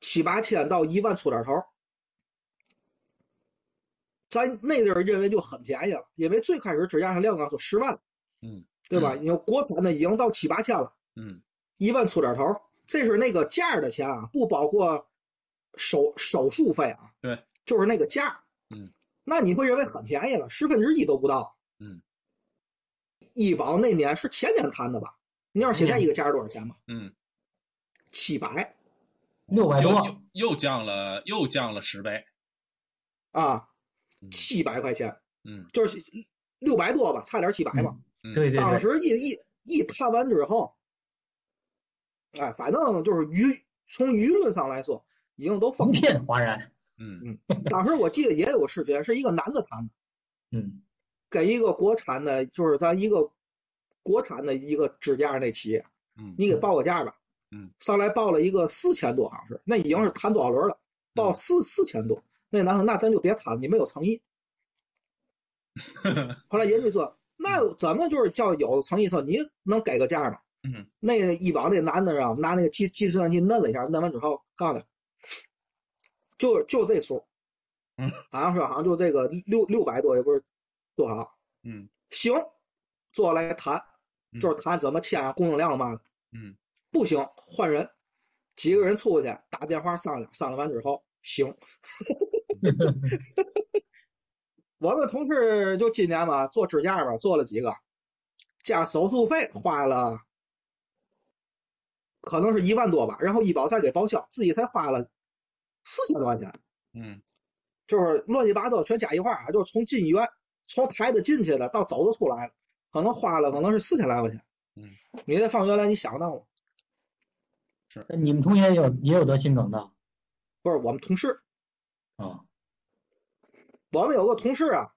七八千到一万出点头儿，咱那阵儿认为就很便宜了，因为最开始支架上量刚就十万，嗯对吧？你说国产的已经到七八千了，嗯一万出点头儿，这是那个价儿的钱啊，不包括手手术费啊，对，就是那个价，嗯，那你会认为很便宜了，十分之一都不到，嗯，医保那年是前年谈的吧？你知道现在一个价儿多少钱吗？嗯，七百又六百多，又又降了又降了十倍。啊，嗯七百块钱，嗯就是六百多吧，差点七百吧。嗯对对对，当时一一一谈完之后，哎，反正就是舆从舆论上来说，已经都一疯了。片哗然，嗯嗯当时我记得也有个视频，是一个男的谈的，嗯给一个国产的，就是咱一个国产的一个支架那企业，嗯你给报个价吧。嗯，上来报了一个四千多，好像是，那已经是谈多少轮了，报四四千多。那男的，那咱就别谈了，你没有诚意。后来人家说，那怎么就是叫有诚意？说你能给个价吗？嗯那个医保那男的啊，拿那个计计算器摁了一下，摁完之后告诉他，就就这数，嗯，好像是好像就这个六六百多，也不是多少，嗯行，坐来谈，嗯就是谈怎么签啊，供应量嘛的，嗯不行换人，几个人出去打电话商量，商量完之后行。我们同事就今年吧做支架吧做了几个，加手术费花了，可能是一万多吧，然后医保再给报销，自己才花了四千多块钱，嗯就是乱七八糟全加一块儿啊，就是从进医院从台子进去的到走着出来的，可能花了可能是四千来块钱。嗯，你这放原来你想到吗？你们同学也有也有得心梗的不是我们同事，啊，我们有个同事啊，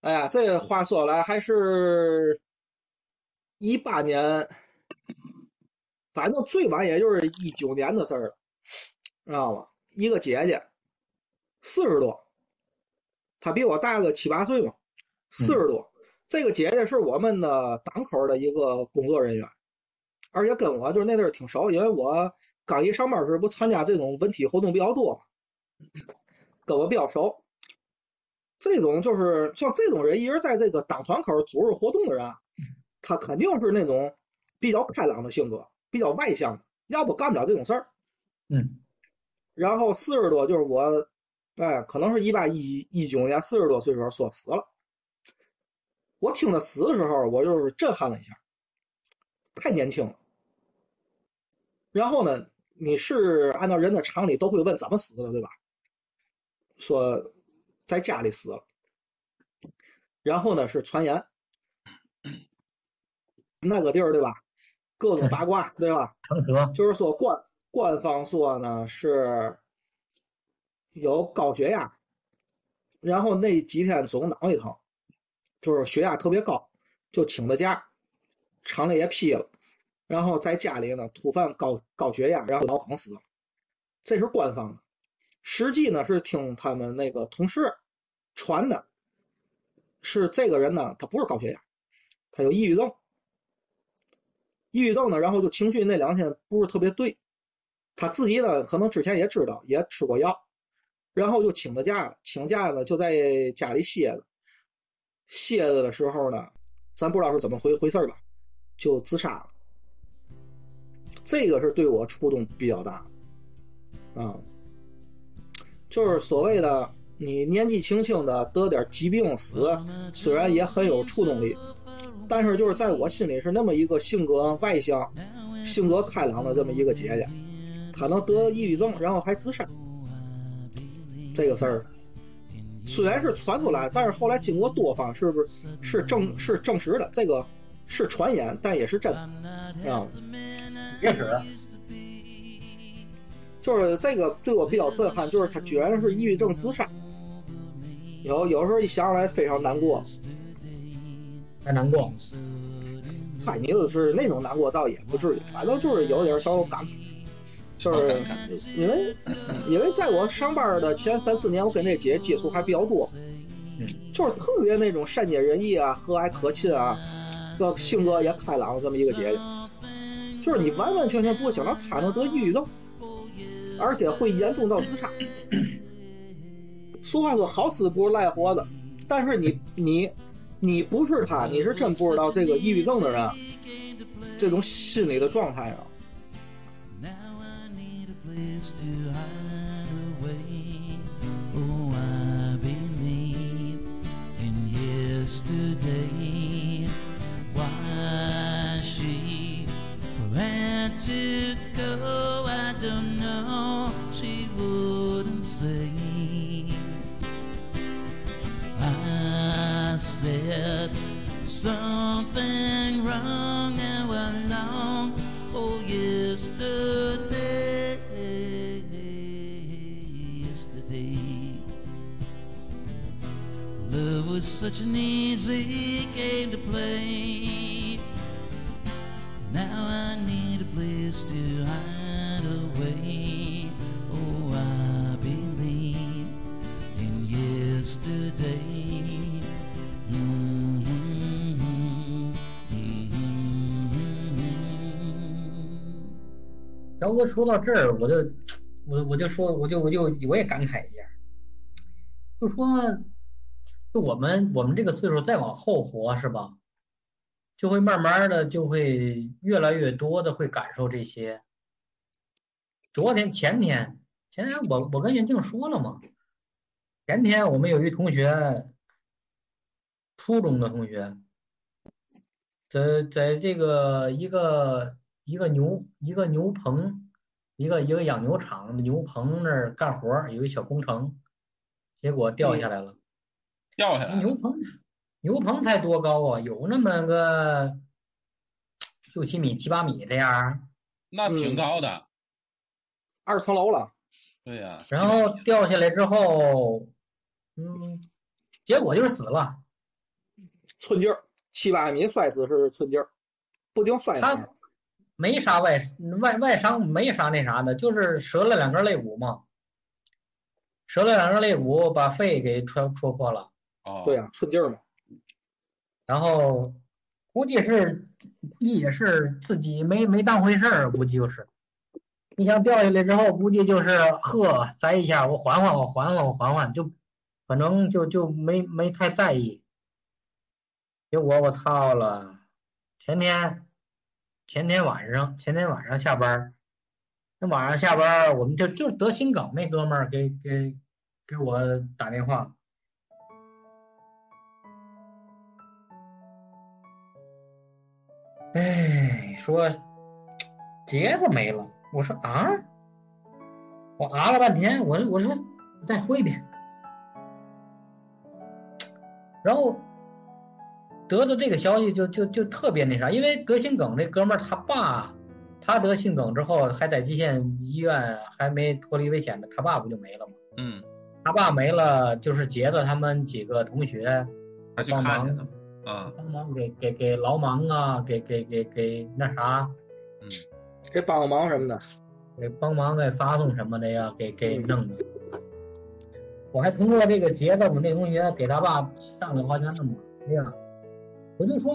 哎呀，这话说来还是一八年，反正最晚也就是一九年的事儿了，知道吗？一个姐姐，四十多，她比我大个七八岁嘛，四十多。这个姐姐是我们的档口的一个工作人员，而且跟我就是那阵儿挺熟，因为我刚一上班时不参加这种文体活动比较多，跟我比较熟。这种就是像这种人，一直在这个党团口组织活动的人啊，他肯定是那种比较开朗的性格，比较外向的，要不干不了这种事儿。嗯然后四十多就是我，哎，可能是一八一一九年四十多岁时候说死了。我听他死的时候，我就是震撼了一下，太年轻了。然后呢，你是按照人的常理都会问怎么死的，对吧？说在家里死了。然后呢是传言，那个地儿对吧？各种八卦对吧？就是说官官方说呢是有高血压，然后那几天总脑一疼，就是血压特别高，就请的假，厂里也批了，然后在家里呢突犯高高血压，然后脑梗死了，这是官方的，实际呢是听他们那个同事传的，是这个人呢他不是高血压，他有抑郁症。抑郁症呢，然后就情绪那两天不是特别对，他自己呢可能之前也知道，也吃过药，然后就请的假，请假呢就在家里歇着，歇着的时候呢，咱不知道是怎么回回事吧，就自杀了。这个是对我触动比较大，啊，就是所谓的你年纪轻轻的得点疾病死，虽然也很有触动力。但是就是在我心里是那么一个性格外向、性格开朗的这么一个姐姐，她能得抑郁症，然后还自杀，这个事儿虽然是传出来，但是后来经过多方是不是是证是证实的，这个是传言，但也是真啊。也是，就是这个对我比较震撼，就是他居然是抑郁症自杀，有有时候一想起来非常难过。太难过。嗨，你就是那种难过，倒也不至于，反正就是有点小感慨，就是因为因为在我上班的前三四年，我跟那姐接触还比较多，就是特别那种善解人意啊、和蔼可亲啊，这性格也开朗这么一个姐姐，就是你完完全全不会想到她能得抑郁症，而且会严重到自杀。俗话说好死不如赖活的，但是你你。你不是他，你是真不知道这个抑郁症的人这种心理的状态啊。然后我说到这儿，我就我我就说，我就我就我也感慨一下，就说，就我们我们这个岁数再往后活是吧，就会慢慢的就会越来越多的会感受这些。昨天前天前天我我跟袁静说了嘛，前天我们有一同学。初中的同学，在在这个一个一个牛一个牛棚，一个一个养牛场的牛棚那儿干活儿，有一小工程，结果掉下来了。掉下来。牛棚，牛棚才多高啊？有那么个六七米、七八米这样。那挺高的，二层楼了。对呀。然后掉下来之后，嗯，结果就是死了。寸劲儿，七八米摔死是寸劲儿，不定摔他没啥外外外伤，没啥那啥的，就是折了两根肋骨嘛，折了两根肋骨，把肺给戳戳破了。哦，对呀，寸劲儿嘛。然后估计是估计也是自己没没当回事儿，估计就是。你想掉下来之后，估计就是呵，栽一下，我缓缓，我缓缓，我缓缓，就反正就就没没太在意。结果我操了！前天，前天晚上，前天晚上下班，那晚上下班，我们就就得心梗那哥们儿给给给我打电话，哎，说结子没了。我说啊，我啊了半天，我我说再说一遍。然后得到这个消息就就就特别那啥，因为得心梗这哥们儿他爸，他得心梗之后还在蓟县医院还没脱离危险呢，他爸不就没了吗？嗯，他爸没了，就是杰子他们几个同学还去帮忙看啊，帮忙给给给劳忙啊，给给给给那啥，嗯给帮个忙什么的。给帮忙给发送什么的呀，给给弄的。我还通过这个杰子，我们这同学给他爸上了花圈呢嘛，哎呀，我就说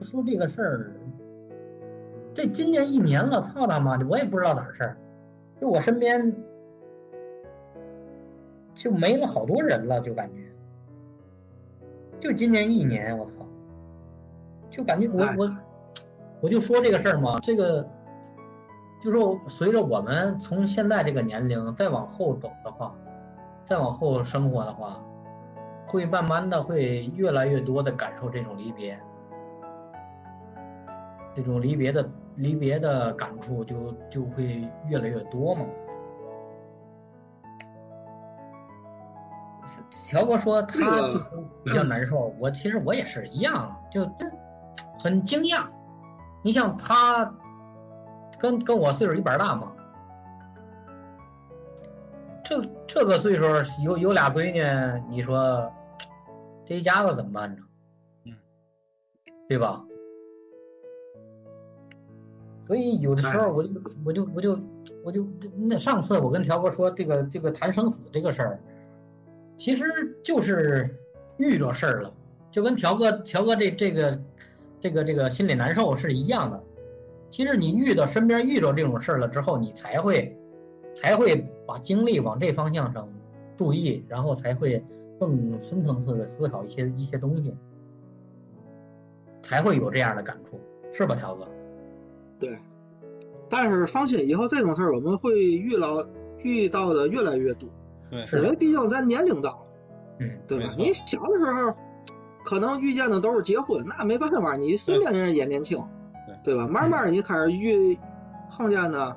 说这个事儿，这今年一年了，操他妈的，我也不知道咋回事儿，就我身边就没了好多人了，就感觉，就今年一年，我操，就感觉我哎我我就说这个事儿嘛，这个就说随着我们从现在这个年龄再往后走的话，再往后生活的话，会慢慢的会越来越多的感受这种离别，这种离别的离别的感触就就会越来越多嘛。乔哥说他就比较难受，我其实我也是一样，就就很惊讶。你像他跟跟我岁数一般大嘛，这这个岁数有有俩闺女，你说这一家子怎么办呢？嗯，对吧？所以有的时候我就我就我就我就那上次我跟条哥说这个这个谈生死这个事儿，其实就是遇着事儿了，就跟条哥条哥这这个这个这个心里难受是一样的。其实你遇到身边遇着这种事儿了之后，你才会才会把精力往这方向上注意，然后才会更深层次的思考一些一些东西，才会有这样的感触，是吧，条子？对，但是放心，以后这种事儿我们会遇到遇到的越来越多，对，因为毕竟咱年龄到了，嗯，对吧你小的时候可能遇见的都是结婚，那没办法，你身边的人也年轻，对吧？慢慢你开始遇碰见的，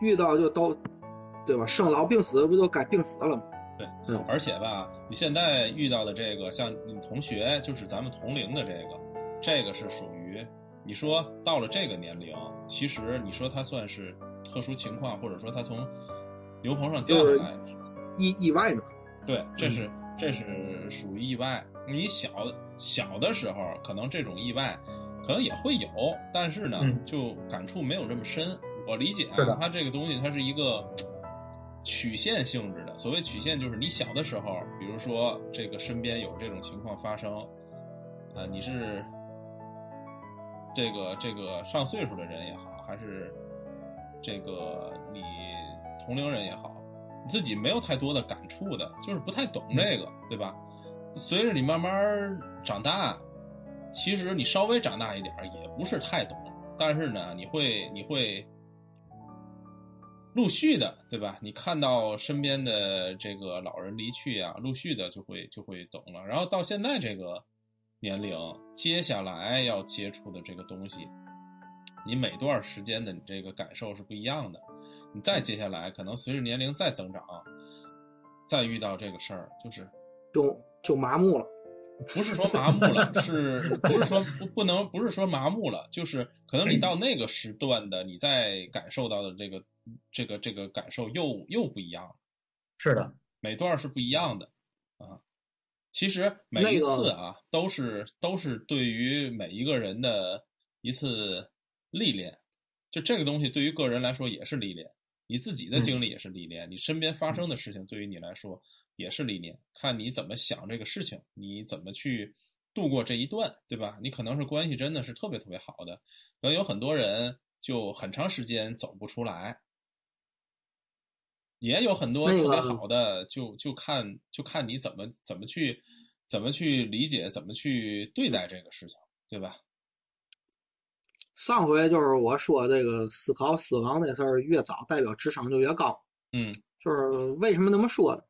遇到就都，对吧？生老病死不就该病死了吗？对，嗯。而且吧，你现在遇到的这个，像你同学，就是咱们同龄的这个，这个是属于你说到了这个年龄，其实你说他算是特殊情况，或者说他从牛棚上掉下来，意意外嘛，对，这嗯。是这是属于意外。你小小的时候，可能这种意外可能也会有，但是呢，嗯。就感触没有这么深。我理解啊，它这个东西它是一个曲线性质的。所谓曲线，就是你小的时候，比如说这个身边有这种情况发生，啊，你是这个这个上岁数的人也好，还是这个你同龄人也好，你自己没有太多的感触的，就是不太懂这个，对吧？随着你慢慢长大，其实你稍微长大一点也不是太懂，但是呢，你会你会陆续的，对吧？你看到身边的这个老人离去啊，陆续的就会就会懂了。然后到现在这个年龄，接下来要接触的这个东西，你每段时间的你这个感受是不一样的。你再接下来，可能随着年龄再增长，再遇到这个事儿，就是就就麻木了。不是说麻木了，是不是说不不能不是说麻木了，就是可能你到那个时段的你再感受到的这个这个这个感受又又不一样了，是的，每段是不一样的啊。其实每一那个次啊，都是都是对于每一个人的一次历练，就这个东西对于个人来说也是历练，你自己的经历也是历练，你身边发生的事情对于你来说也是理念，看你怎么想这个事情，你怎么去度过这一段，对吧？你可能是关系真的是特别特别好的，可能有很多人就很长时间走不出来，也有很多特别好的，就就看就看你怎么怎么去怎么去理解，怎么去对待这个事情，对吧？上回就是我说这个思考死亡这事儿越早，代表智商就越高。嗯就是为什么那么说呢？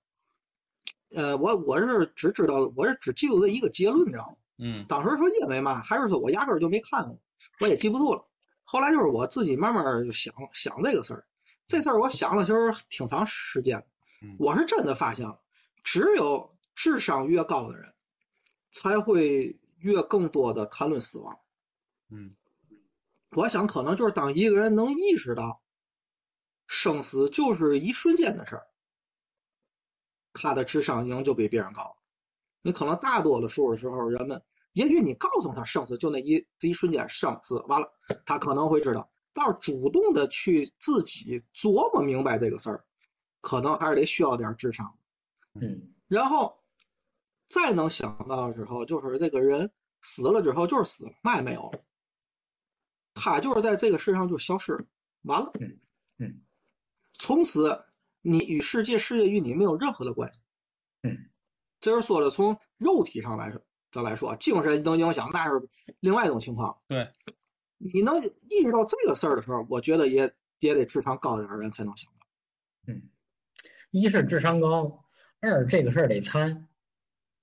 呃，我我是只知道，我是只记住这一个结论，你知道吗？嗯当时说因为嘛，还是说我压根儿就没看过，我也记不住了。后来就是我自己慢慢就想想这个事儿，这事儿我想了其实挺长时间。我是真的发现了，只有智商越高的人，才会越更多的谈论死亡。嗯我想可能就是当一个人能意识到生死就是一瞬间的事儿，他的智商已经就比别人高。你可能大多的数的时候，人们也许你告诉他生死就那一这一瞬间生死完了，他可能会知道。但是主动的去自己琢磨明白这个事儿，可能还是得需要点智商。嗯然后再能想到的时候，就是这个人死了之后就是死了，嘛也没有了，他就是在这个世上就消失了，完了。嗯嗯，从此你与世界，世界与你没有任何的关系。嗯，这是说的从肉体上来说，咱来说，精神能影响那是另外一种情况。对，你能意识到这个事儿的时候，我觉得也也得智商高点儿的人才能想到。嗯一是智商高，二这个事儿得参，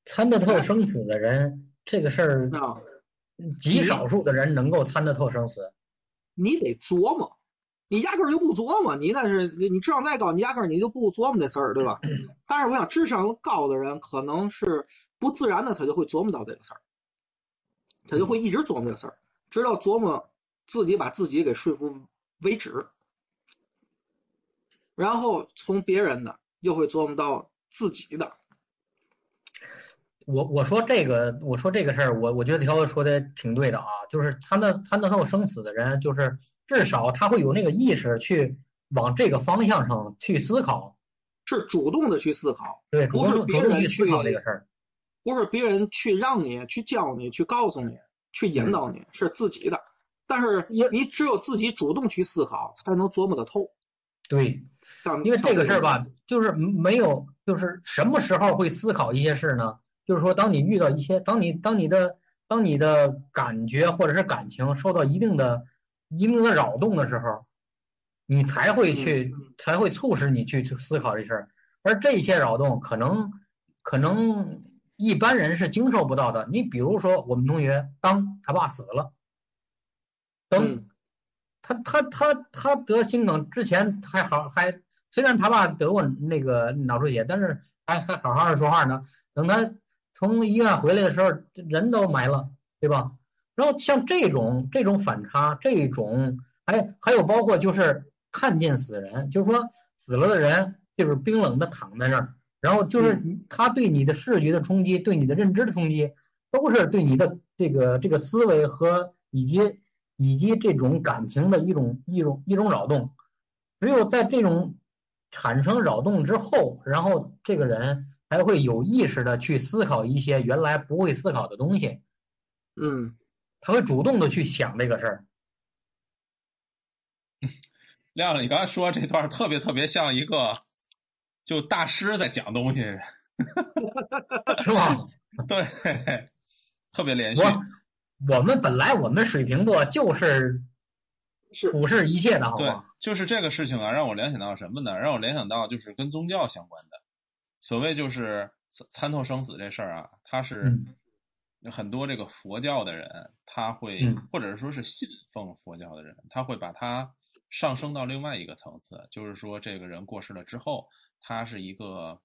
参得透生死的人，这个事儿啊，极少数的人能够参得透生死。你得琢磨，你压根儿就不琢磨，你那是你你智商再高，你压根儿你就不琢磨这事儿，对吧？但是我想智商高的人，可能是不自然的，他就会琢磨到这个事儿，他就会一直琢磨这个事儿，直到琢磨自己把自己给说服为止，然后从别人的又会琢磨到自己的。我我说这个，我说这个事儿，我我觉得条哥说的挺对的啊，就是参得参得透生死的人，就是至少他会有那个意识去往这个方向上去思考，是主动的去思考，对，主不是别人去思考这个事儿。不是别人去让你、去教你、去告诉你、去引导你，是自己的。但是因你只有自己主动去思考，才能琢磨得透。对，因为这个事儿吧，就是没有，就是什么时候会思考一些事呢？就是说，当你遇到一些，当你当你的当你的感觉或者是感情受到一定的一定的扰动的时候，你才会去，才会促使你去去思考这事儿。而这些扰动，可能可能一般人是经受不到的。你比如说，我们同学当他爸死了，等嗯他他他他得心梗之前还好还虽然他爸得过那个脑出血，但是还还好好的说话呢。等他从医院回来的时候，人都没了，对吧？然后像这种这种反差，这种还还有包括就是看见死人，就是说死了的人就是冰冷的躺在那儿，然后就是他对你的视觉的冲击，对你的认知的冲击，都是对你的这个这个思维和以及以及这种感情的一种一种一种扰动。只有在这种产生扰动之后，然后这个人才会有意识的去思考一些原来不会思考的东西，嗯，他会主动的去想这个事儿。亮亮，你刚才说这段特别特别像一个就大师在讲东西，是吗？对，特别连续。我我们本来我们水瓶座就是是普世一切的好对吗？，就是这个事情啊，让我联想到什么呢？让我联想到就是跟宗教相关的，所谓就是参参透生死这事儿啊，它是嗯很多这个佛教的人，他会、嗯或者说是信奉佛教的人，他会把它上升到另外一个层次，就是说这个人过世了之后，他是一个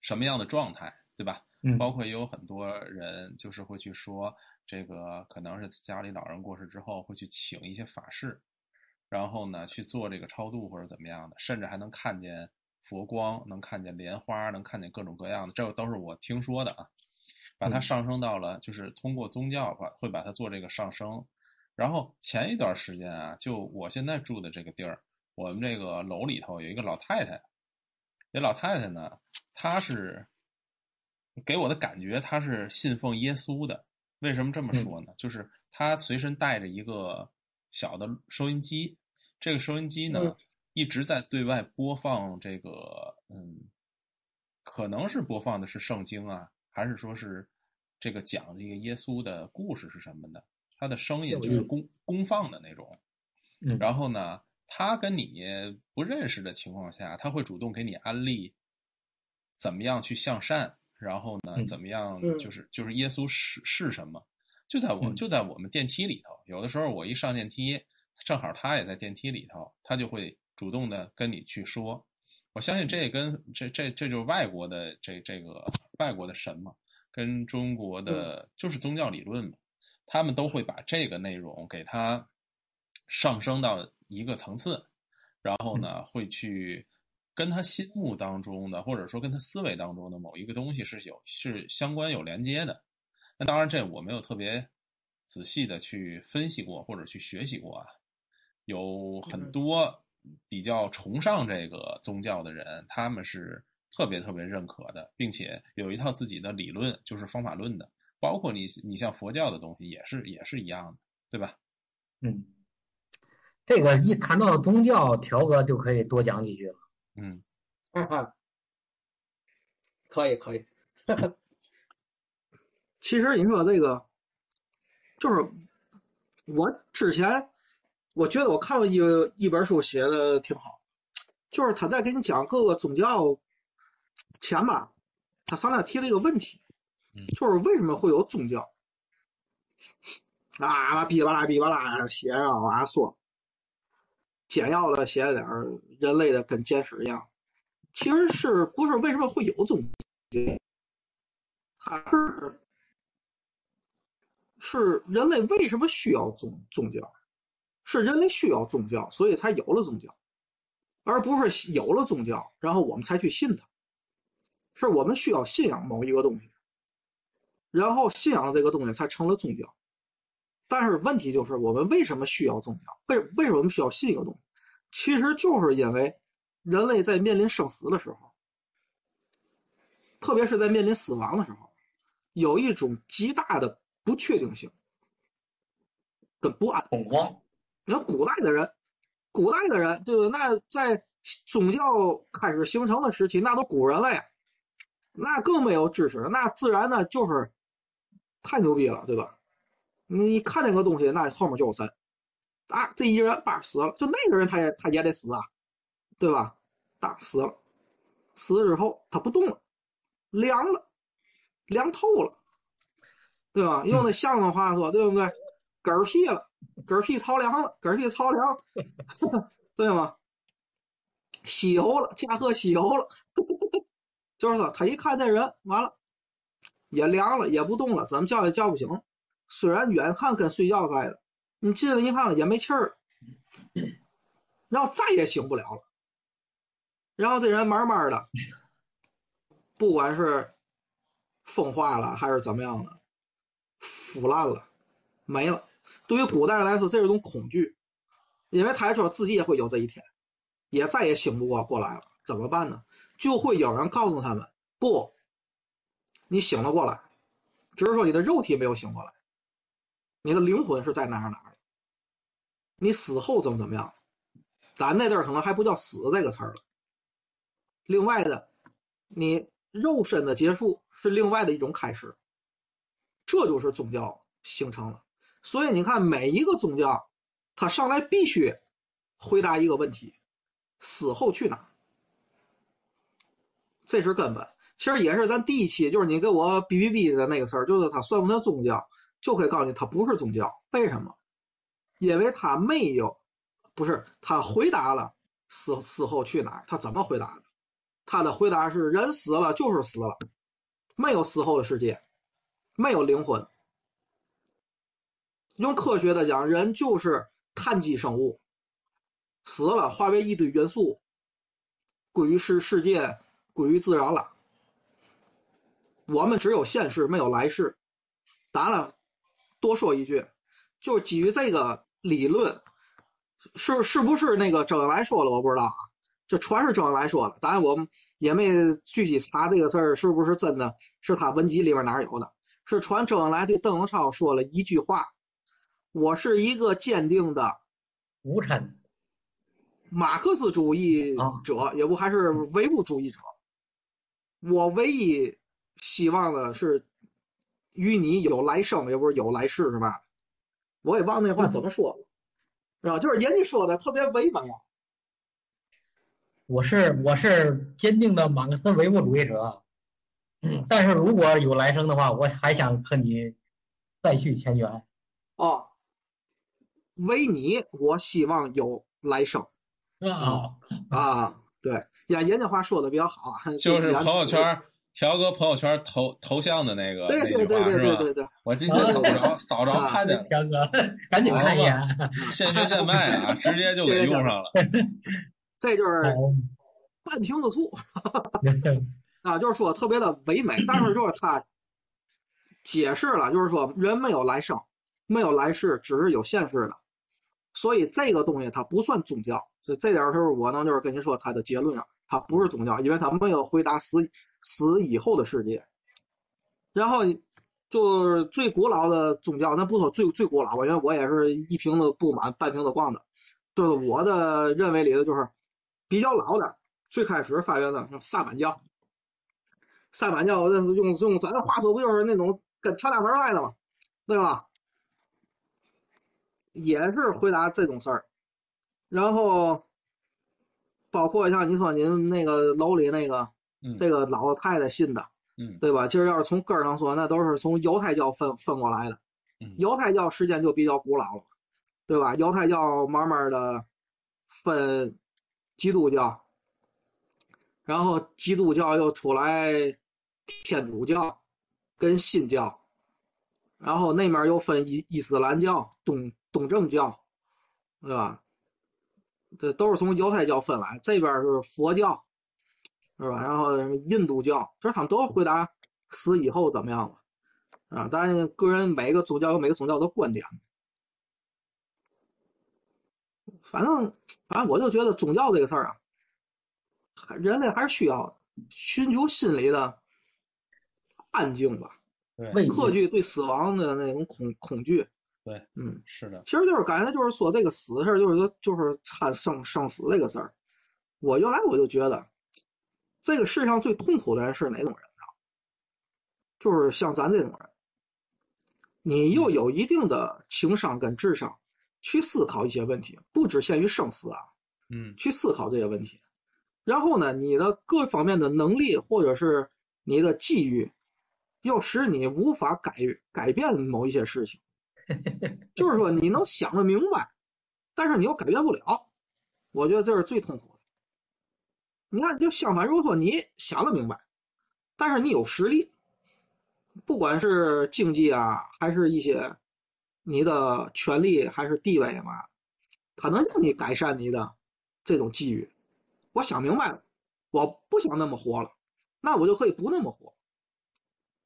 什么样的状态，对吧？嗯包括也有很多人就是会去说，这个可能是家里老人过世之后会去请一些法事，然后呢去做这个超度或者怎么样的，甚至还能看见佛光，能看见莲花，能看见各种各样的，这都是我听说的啊。把它嗯上升到了，就是通过宗教把会把它做这个上升。然后前一段时间啊，就我现在住的这个地儿，我们这个楼里头有一个老太太，这老太太呢，她是给我的感觉她是信奉耶稣的。为什么这么说呢？就是她随身带着一个小的收音机，这个收音机呢、嗯一直在对外播放这个，嗯，可能是播放的是圣经啊，还是说是这个讲这个耶稣的故事是什么的？他的声音就是意公公放的那种。嗯，然后呢，他跟你不认识的情况下，他会主动给你安利怎么样去向善，然后呢，嗯怎么样嗯就是就是耶稣是是什么，就在我嗯就在我们电梯里头，有的时候我一上电梯，正好他也在电梯里头，他就会主动的跟你去说。我相信这也跟这这这就是外国的这这个外国的神嘛，跟中国的就是宗教理论嘛，他们都会把这个内容给它上升到一个层次，然后呢，会去跟他心目当中的，或者说跟他思维当中的某一个东西是有是相关有连接的。那当然，这我没有特别仔细的去分析过或者去学习过啊，有很多比较崇尚这个宗教的人，他们是特别特别认可的，并且有一套自己的理论，就是方法论的。包括你你像佛教的东西也是也是一样的，对吧？嗯，这个一谈到宗教，条哥就可以多讲几句了。嗯可以可以。其实你说这个，就是我之前我觉得我看过一一本书写的挺好，就是他在给你讲各个宗教前吧，他上来提了一个问题嗯，就是为什么会有宗教？啊，哔哩吧啦哔哩吧啦写啊往下说，简要的写点儿人类的跟简史一样。其实是不是为什么会有宗教？它是是人类为什么需要宗宗教？是人类需要宗教，所以才有了宗教，而不是有了宗教，然后我们才去信它。是我们需要信仰某一个东西，然后信仰这个东西才成了宗教。但是问题就是，我们为什么需要宗教？为为什么我们需要信一个东西？其实就是因为人类在面临生死的时候，特别是在面临死亡的时候，有一种极大的不确定性跟不安。恐慌，你看古代的人，古代的人，对不对？那在宗教开始形成的时期，那都古人了呀，那更没有知识，那自然呢就是太牛逼了，对吧？你看见个东西，那后面就有神啊，这一人叭死了，就那个人他也他也得死啊，对吧？当死了，死了之后他不动了，凉了，凉透了，对吧？用那相声话说，对不对？嗝屁了，嗝屁操凉了，嗝屁操凉，对吗？吸油了，驾鹤西游了，就是说他一看那人，完了也凉了，也不动了，怎么叫也叫不醒。虽然远看跟睡觉似的，你近了一看也没气儿了，然后再也醒不了了。然后这人慢慢的，不管是风化了还是怎么样的，腐烂了，没了。对于古代人来说，这是一种恐惧，因为他说自己也会有这一天，也再也醒不过过来了，怎么办呢？就会有人告诉他们：不，你醒了过来，只是说你的肉体没有醒过来，你的灵魂是在哪哪的，你死后怎么怎么样？咱那阵儿可能还不叫死这个词儿了。另外的，你肉身的结束是另外的一种开始，这就是宗教形成了。所以你看，每一个宗教，他上来必须回答一个问题：死后去哪？这是根本。其实也是咱第一期，就是你给我哔哔哔的那个事儿，就是他算不算宗教，就可以告诉你他不是宗教。为什么？因为他没有，不是他回答了死死后去哪，他怎么回答的？他的回答是：人死了就是死了，没有死后的世界，没有灵魂。用科学的讲，人就是碳基生物，死了化为一堆元素，归于世世界，归于自然了。我们只有现世，没有来世。当然了，多说一句，就基于这个理论，是是不是那个周恩来说了，我不知道啊。这传是周恩来说的，当然我们也没具体查这个事儿是不是真的，是他文集里面哪有的。是传周恩来对邓颖超说了一句话：“我是一个坚定的无产马克思主义者，也不还是唯物主义者。我唯一希望的是与你有来生，也不是有来世，是吧？我也忘那话怎么说了，是吧？就是人家说的特别唯美啊。我是我是坚定的马克思唯物主义者，嗯，但是如果有来生的话，我还想和你再续前缘。哦，为你，我希望有来生啊，啊。对，呀，人家话说的比较好啊，就是朋友圈条哥朋友圈头头像的那个对那句对对对话是吧？对对对，我今天扫着扫着啊看见了，天哥，赶紧看一眼。现学现卖啊，直接就 给用上了。这就是半瓶子醋 啊，就是说特别的唯美，但是就是他解释了，就是说人没有来生，没有来世，只是有现世的，所以这个东西它不算宗教，所以这点儿就是我呢就是跟你说它的结论啊，它不是宗教，因为它没有回答死死以后的世界。然后就是最古老的宗教，那不说最最古老吧，因为我也是一瓶子不满半瓶子逛的，就是我的认为里的就是比较老的，最开始发源的萨满教。萨满教用用咱的话说，不就是那种跟跳大神儿来的吗？对吧？也是回答这种事儿，然后包括像你说您那个楼里那个嗯这个老太太信的，嗯对吧？其实要是从根儿上说，那都是从犹太教分分过来的嗯。犹太教时间就比较古老了，对吧？犹太教慢慢的分基督教，然后基督教又出来天主教跟新教，然后那面又分伊伊斯兰教、东东正教，对吧？这都是从犹太教分来，这边是佛教，是吧？然后印度教，就是他们都回答死以后怎么样了，啊，当然个人每个宗教有每个宗教的观点，反正反正我就觉得宗教这个事儿啊，人类还是需要寻求心理的安静吧，克拒对死亡的那种恐恐惧，对，嗯。是的，其实就是刚才就是说这个死的事儿，就是说就是参生生死这个事儿。我原来我就觉得，这个世上最痛苦的人是哪种人呢？就是像咱这种人，你又有一定的情商跟智商，去思考一些问题，不只限于生死啊，嗯去思考这些问题。然后呢，你的各方面的能力或者是你的际遇，又使你无法改改变某一些事情。就是说你能想得明白，但是你又改变不了，我觉得这是最痛苦的。你看，就相反，如果说你想得明白，但是你有实力，不管是经济啊，还是一些你的权利，还是地位嘛，它能让你改善你的这种机遇。我想明白了，我不想那么活了，那我就可以不那么活，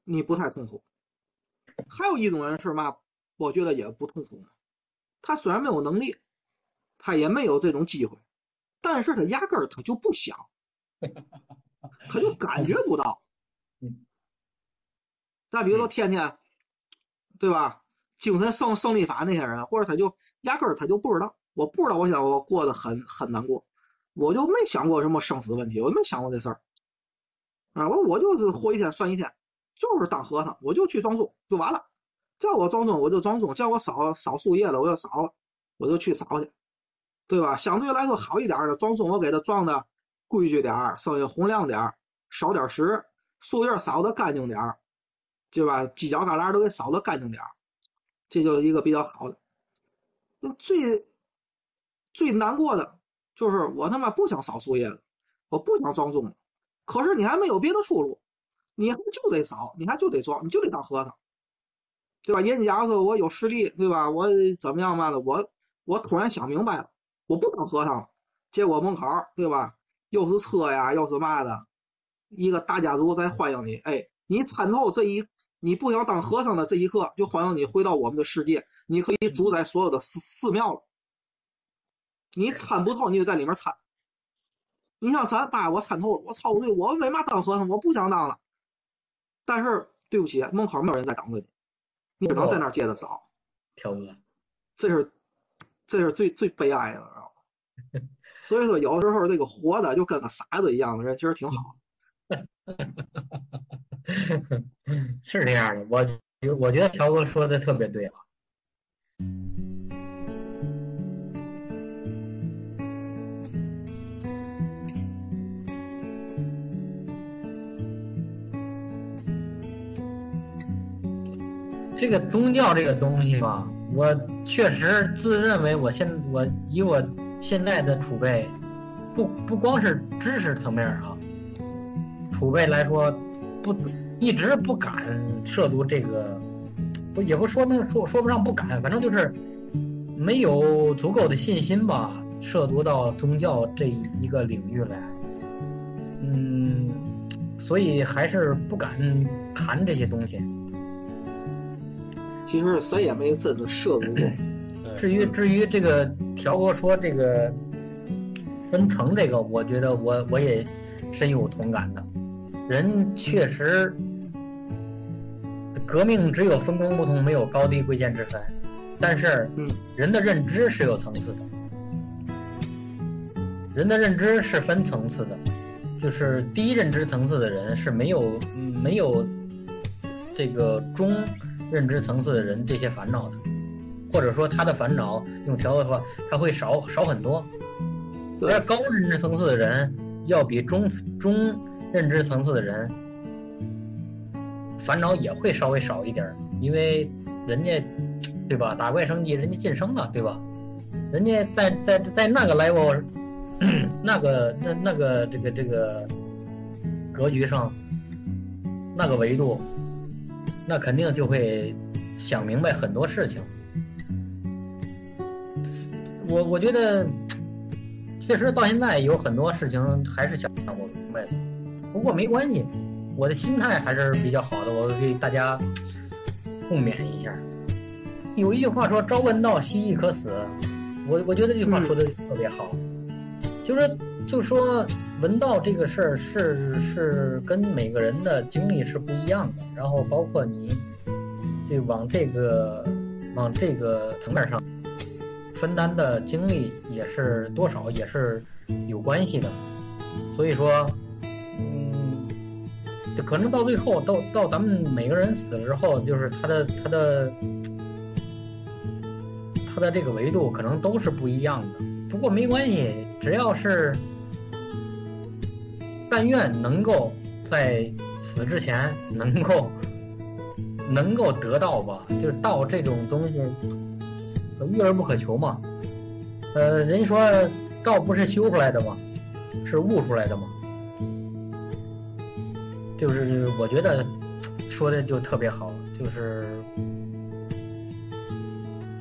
你不太痛苦。还有一种人是嘛？我觉得也不痛苦呢。他虽然没有能力，他也没有这种机会，但是他压根儿他就不想，他就感觉不到。再比如说天天，对吧？精神胜胜利法那些人，或者他就压根儿他就不知道，我不知道，我想我过得很很难过，我就没想过什么生死问题，我没想过这事儿。啊，我我就是活一天算一天，就是当和尚，我就去装松就完了。叫我装松我就装松，叫我扫扫树叶子我就扫，我就去扫去，对吧？相对来说好一点的装松，我给它装的规矩点儿，声音洪亮点儿，少点屎，树叶扫的干净点儿，对吧？犄角旮旯都给扫的干净点儿，这就是一个比较好的。最最难过的就是我他妈不想扫树叶子，我不想装松了，可是你还没有别的出路，你还就得扫，你还就得装，你就得当和尚。对吧？人家说我有实力，对吧？我怎么样嘛的？我我突然想明白了，我不当和尚了。结果门口，对吧？又是车呀，又是嘛的，一个大家族在欢迎你。哎，你参透这一，你不想当和尚的这一刻，就欢迎你回到我们的世界，你可以主宰所有的寺寺庙了。你参不透，你就在里面参。你像咱爸，我参透了，我操，对，我为嘛当和尚？我不想当了。但是对不起，门口没有人在等着你。你只能在那儿接着找，条哥，这是这是最最悲哀的，知道吗？所以说，有时候这个活的就跟个傻子一样的人，其实挺好。是这样的，我我觉得条哥说的特别对啊。这个宗教这个东西吧，我确实自认为我现我以我现在的储备，不不光是知识层面啊，储备来说，不一直不敢涉足这个，不也不说明说说不上不敢，反正就是没有足够的信心吧，涉足到宗教这一个领域来，嗯，所以还是不敢谈这些东西。其实谁也没真的涉足过。至于至于这个条哥说这个分层这个，我觉得我我也深有同感的。人确实，革命只有分工不同，没有高低贵贱之分。但是嗯，人的认知是有层次的，人的认知是分层次的，就是低认知层次的人是没有嗯没有这个中认知层次的人这些烦恼的。或者说他的烦恼用调的话，他会少少很多。对而高认知层次的人要比中中认知层次的人烦恼也会稍微少一点儿，因为人家对吧？打怪升级，人家晋升了，对吧？人家在在在那个 level，那个那那个这个这个格局上，那个维度，那肯定就会想明白很多事情。我我觉得，确实到现在有很多事情还是想不明白的。不过没关系，我的心态还是比较好的，我给大家共勉一下。有一句话说“朝闻道，夕亦可死”，我我觉得这句话说的特别好，就是就说闻道这个事儿是是跟每个人的经历是不一样的，然后包括你就往这个往这个层面上分担的精力也是多少也是有关系的，所以说，嗯，可能到最后到到咱们每个人死了之后，就是他的他的他的这个维度可能都是不一样的。不过没关系，只要是但愿能够在死之前能够能够得到吧，就是道这种东西。遇而不可求嘛。呃，人说道不是修出来的吗？是悟出来的吗？就是我觉得说的就特别好，就是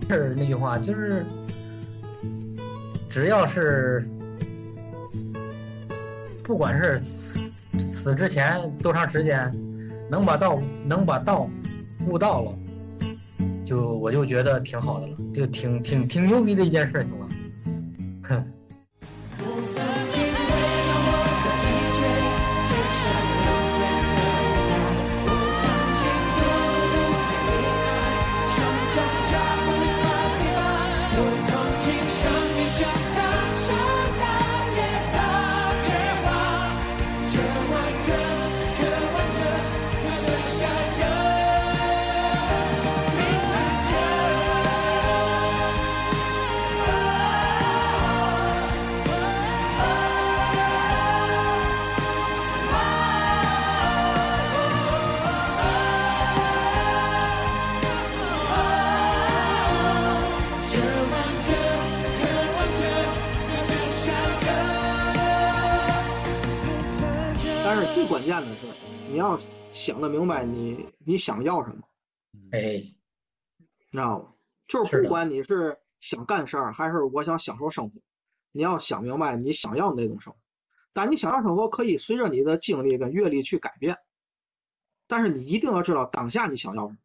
是那句话，就是只要是不管是死死之前多长时间，能把道能把道悟到了。就我就觉得挺好的了，就挺挺挺牛逼的一件事情了。关键的是，你要想得明白你你想要什么，哎，你知道吗？就是不管你是想干事儿，还是我想享受生活，你要想明白你想要的那种生活。但你想要生活可以随着你的经历跟阅历去改变，但是你一定要知道当下你想要什么。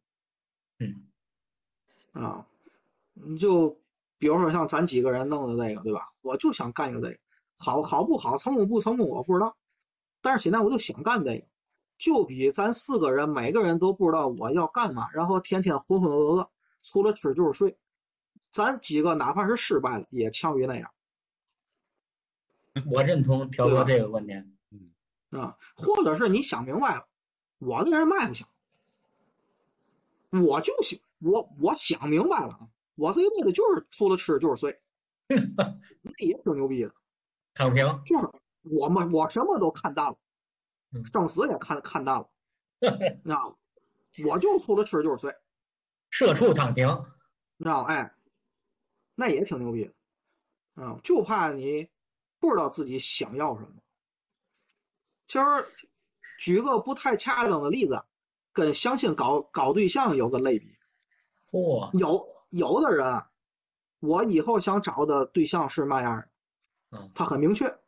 嗯，啊，你就比如说像咱几个人弄的这个，对吧？我就想干一个这个，好好不好，成功不成功我不知道，但是现在我就想干这个，就比咱四个人每个人都不知道我要干嘛，然后天天浑浑噩噩，除了吃就是睡，咱几个哪怕是失败了，也强于那样我认同调哥这个观点。嗯啊。或者是你想明白了，我这人卖不行，我就想我我想明白了啊，我这一辈子就是除了吃就是睡，那也挺牛逼的。躺平，就是我们我什么都看淡了，嗯生死也看看淡了，那我就除了吃就是睡，社畜躺平，你知道？哎，那也挺牛逼的，啊，就怕你不知道自己想要什么。其实举个不太恰当的例子，跟相亲搞搞对象有个类比。嚯，有有的人，我以后想找的对象是嘛样的，嗯，他很明确，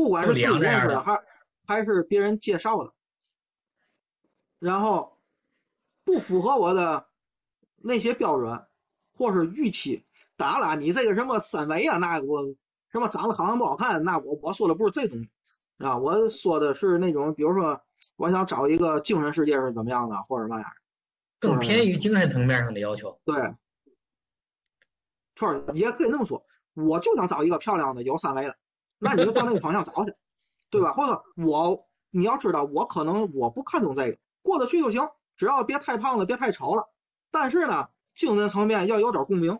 不管是自己认识的还还是别人介绍的，然后不符合我的那些标准或是预期，当然了，你这个什么三维啊，那我什么长得好看不好看，那我我说的不是这东西啊，我说的是那种，比如说我想找一个精神世界是怎么样的，或者那样的。更偏于精神层面上的要求。对，就是也可以那么说，我就想找一个漂亮的有三维的，那你就往那个方向找去，对吧？或者我你要知道，我可能我不看重这个，过得去就行，只要别太胖了，别太丑了。但是呢，精神层面要有点共鸣，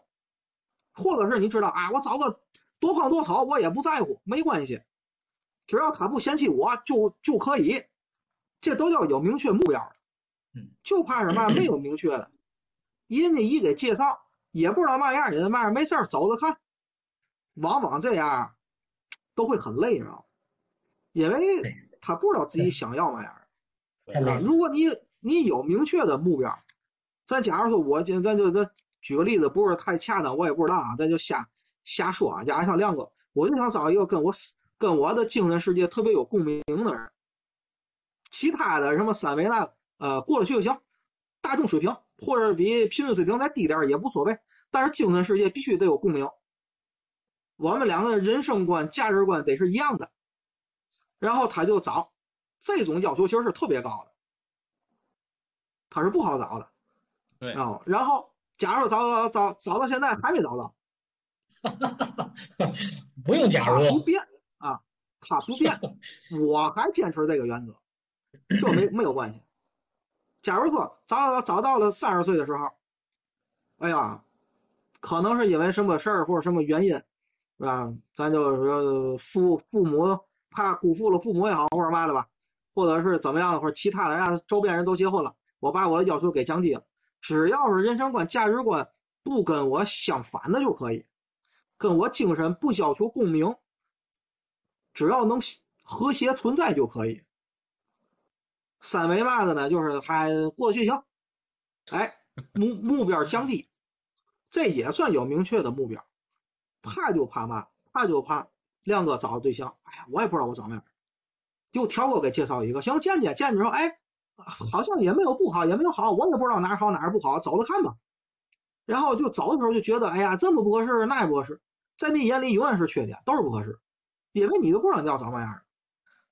或者是你知道啊，我找个多胖多丑我也不在乎，没关系，只要他不嫌弃我就就可以，这都叫有明确目标的。嗯，就怕什么没有明确的，人家一给介绍，也不知道嘛样，人家嘛样没事儿走着看，往往这样都会很累，你知道吗？因为他不知道自己想要嘛样。啊。如果你你有明确的目标，咱假如说我今咱就咱举个例子，不是太恰当，我也不知道啊，咱就瞎瞎说啊。假如像亮哥，我就想找一个跟我跟我的精神世界特别有共鸣的人，其他的什么三维那呃过得去就行，大众水平或者比平均水平再低点也无所谓，但是精神世界必须得有共鸣。我们两个人生观、价值观得是一样的，然后他就找这种要求其实是特别高的，他是不好找的对，啊。然后假如找找找找到现在还没找到，不用假如不，变啊，他不变，我还坚持这个原则，这没没有关系。假如说找找到了三十岁的时候，哎呀，可能是因为什么事儿或者什么原因，是吧？咱就说父父母怕辜负了父母也好，或者嘛的吧，或者是怎么样的，或者其他的呀，周边人都结婚了，我把我的要求给降低了，只要是人生观、价值观不跟我相反的就可以，跟我精神不要求共鸣，只要能和谐存在就可以。三维嘛的呢，就是还过去行，哎，目目标降低，这也算有明确的目标。怕就怕嘛，怕就怕亮哥找对象，哎呀，我也不知道我找哪样，就挑个给介绍一个，行，见见见着说，哎，好像也没有不好，也没有好，我也不知道哪好哪不好，走着看吧。然后就走的时候就觉得，哎呀，这么不合适，那也不合适，在你眼里永远是缺点，都是不合适，因为你都不知道你要找嘛样的。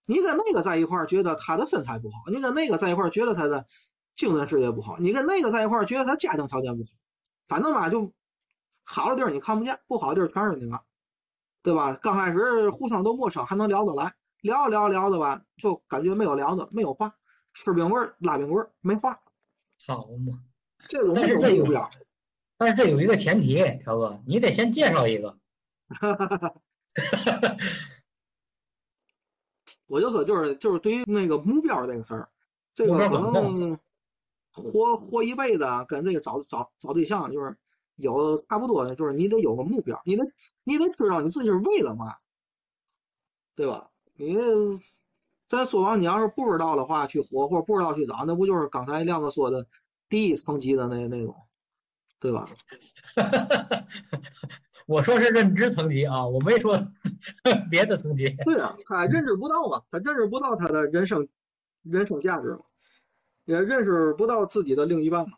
你跟那个在一块儿，觉得他的身材不好；你跟那个在一块儿，觉得他的精神世界不好；你跟那个在一块儿，觉得他家庭条件不好。反正吧，就好的地儿你看不见，不好的地儿全是你妈，对吧？刚开始互相都陌生，还能聊得来，聊着聊着聊着吧，就感觉没有聊的，没有话，吃冰棍儿拉冰棍儿，没话。好嘛。这种没但是这有有目标，但是这有一个前提，条哥，你得先介绍一个。我就说就是就是对于那个目标这个事儿，这个可能活活一辈子啊，跟这个找找找对象就是有差不多的，就是你得有个目标，你得你得知道你自己是为了嘛，对吧？你咱说完，你要是不知道的话去活，或者不知道去找，那不就是刚才亮哥说的第一层级的那那种，对吧？我说是认知层级啊，我没说 别的层级。对啊，他认知不到嘛，他认识不到他的人生人生价值嘛，也认识不到自己的另一半嘛。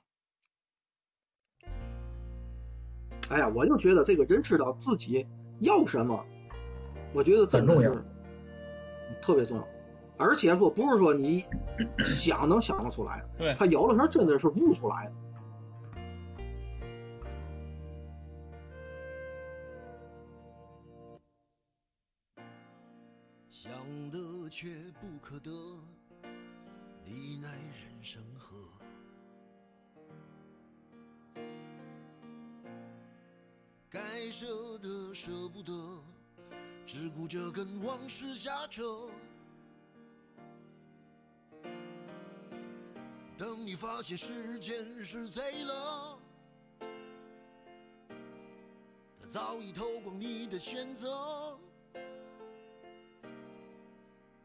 哎呀，我就觉得这个人知道自己要什么，我觉得真的是特别重要。而且说不是说你想能想得出来，对，他有的时候真的是悟出来的。想得却不可得，你奈人生该舍的舍不得，只顾着跟往事瞎扯。等你发现时间是贼了，他早已偷光你的选择。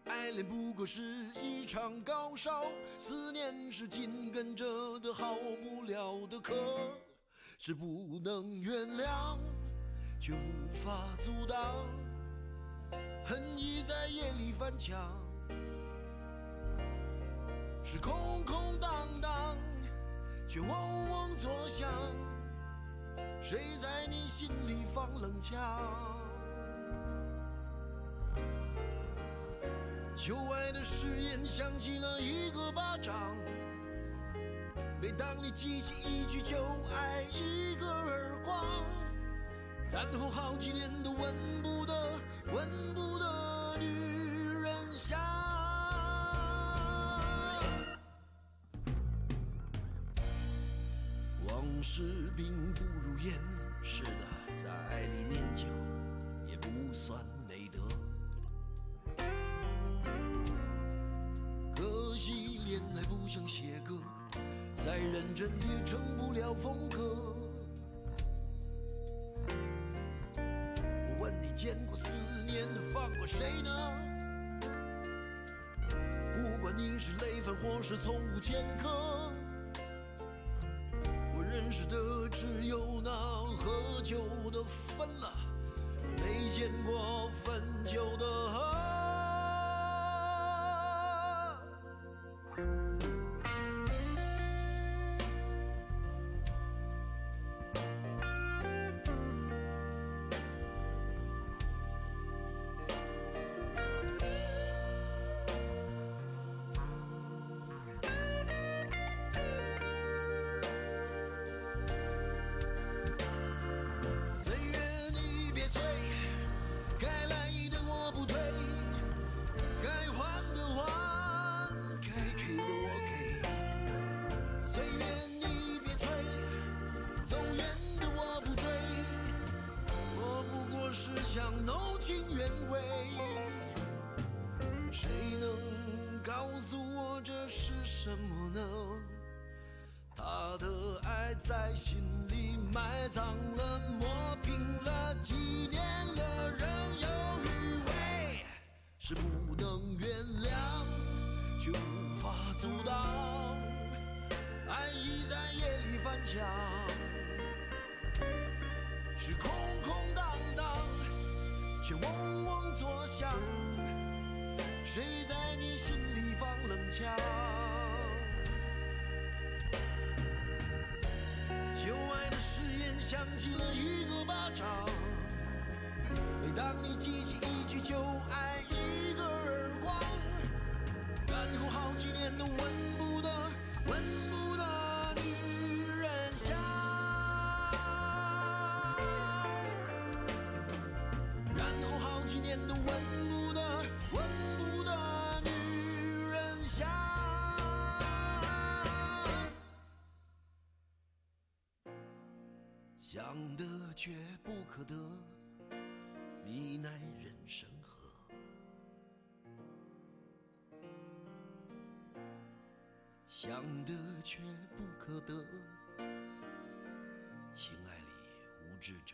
爱恋不过是一场高烧，思念是紧跟着的好不了的课，是不能原谅，却无法阻挡，恨意在夜里翻墙。是空空荡荡，却嗡嗡作响。谁在你心里放冷枪？旧爱的誓言响起了一个巴掌。每当你记起一句就爱，一个耳光，然后好几年都闻不得、闻不得女人香。往事并不如烟，是的，在爱里念旧也不算真也成不了风格。我问你，见过思念放过谁呢？不管你是累犯或是从无前科。什么呢？他的爱在心里埋葬了，磨平了，几年了，仍有余味，是不能原谅，却无法阻挡。爱意在夜里翻墙，是空空荡荡，却嗡嗡作响。谁在你心里放冷枪？起了一个巴掌。每当你记起一句就挨，一个耳光，然后好几年都闻不得、闻不得女人香。然后好几年都闻想得却不可得，你奈人生何？想得却不可得，情爱里无知者。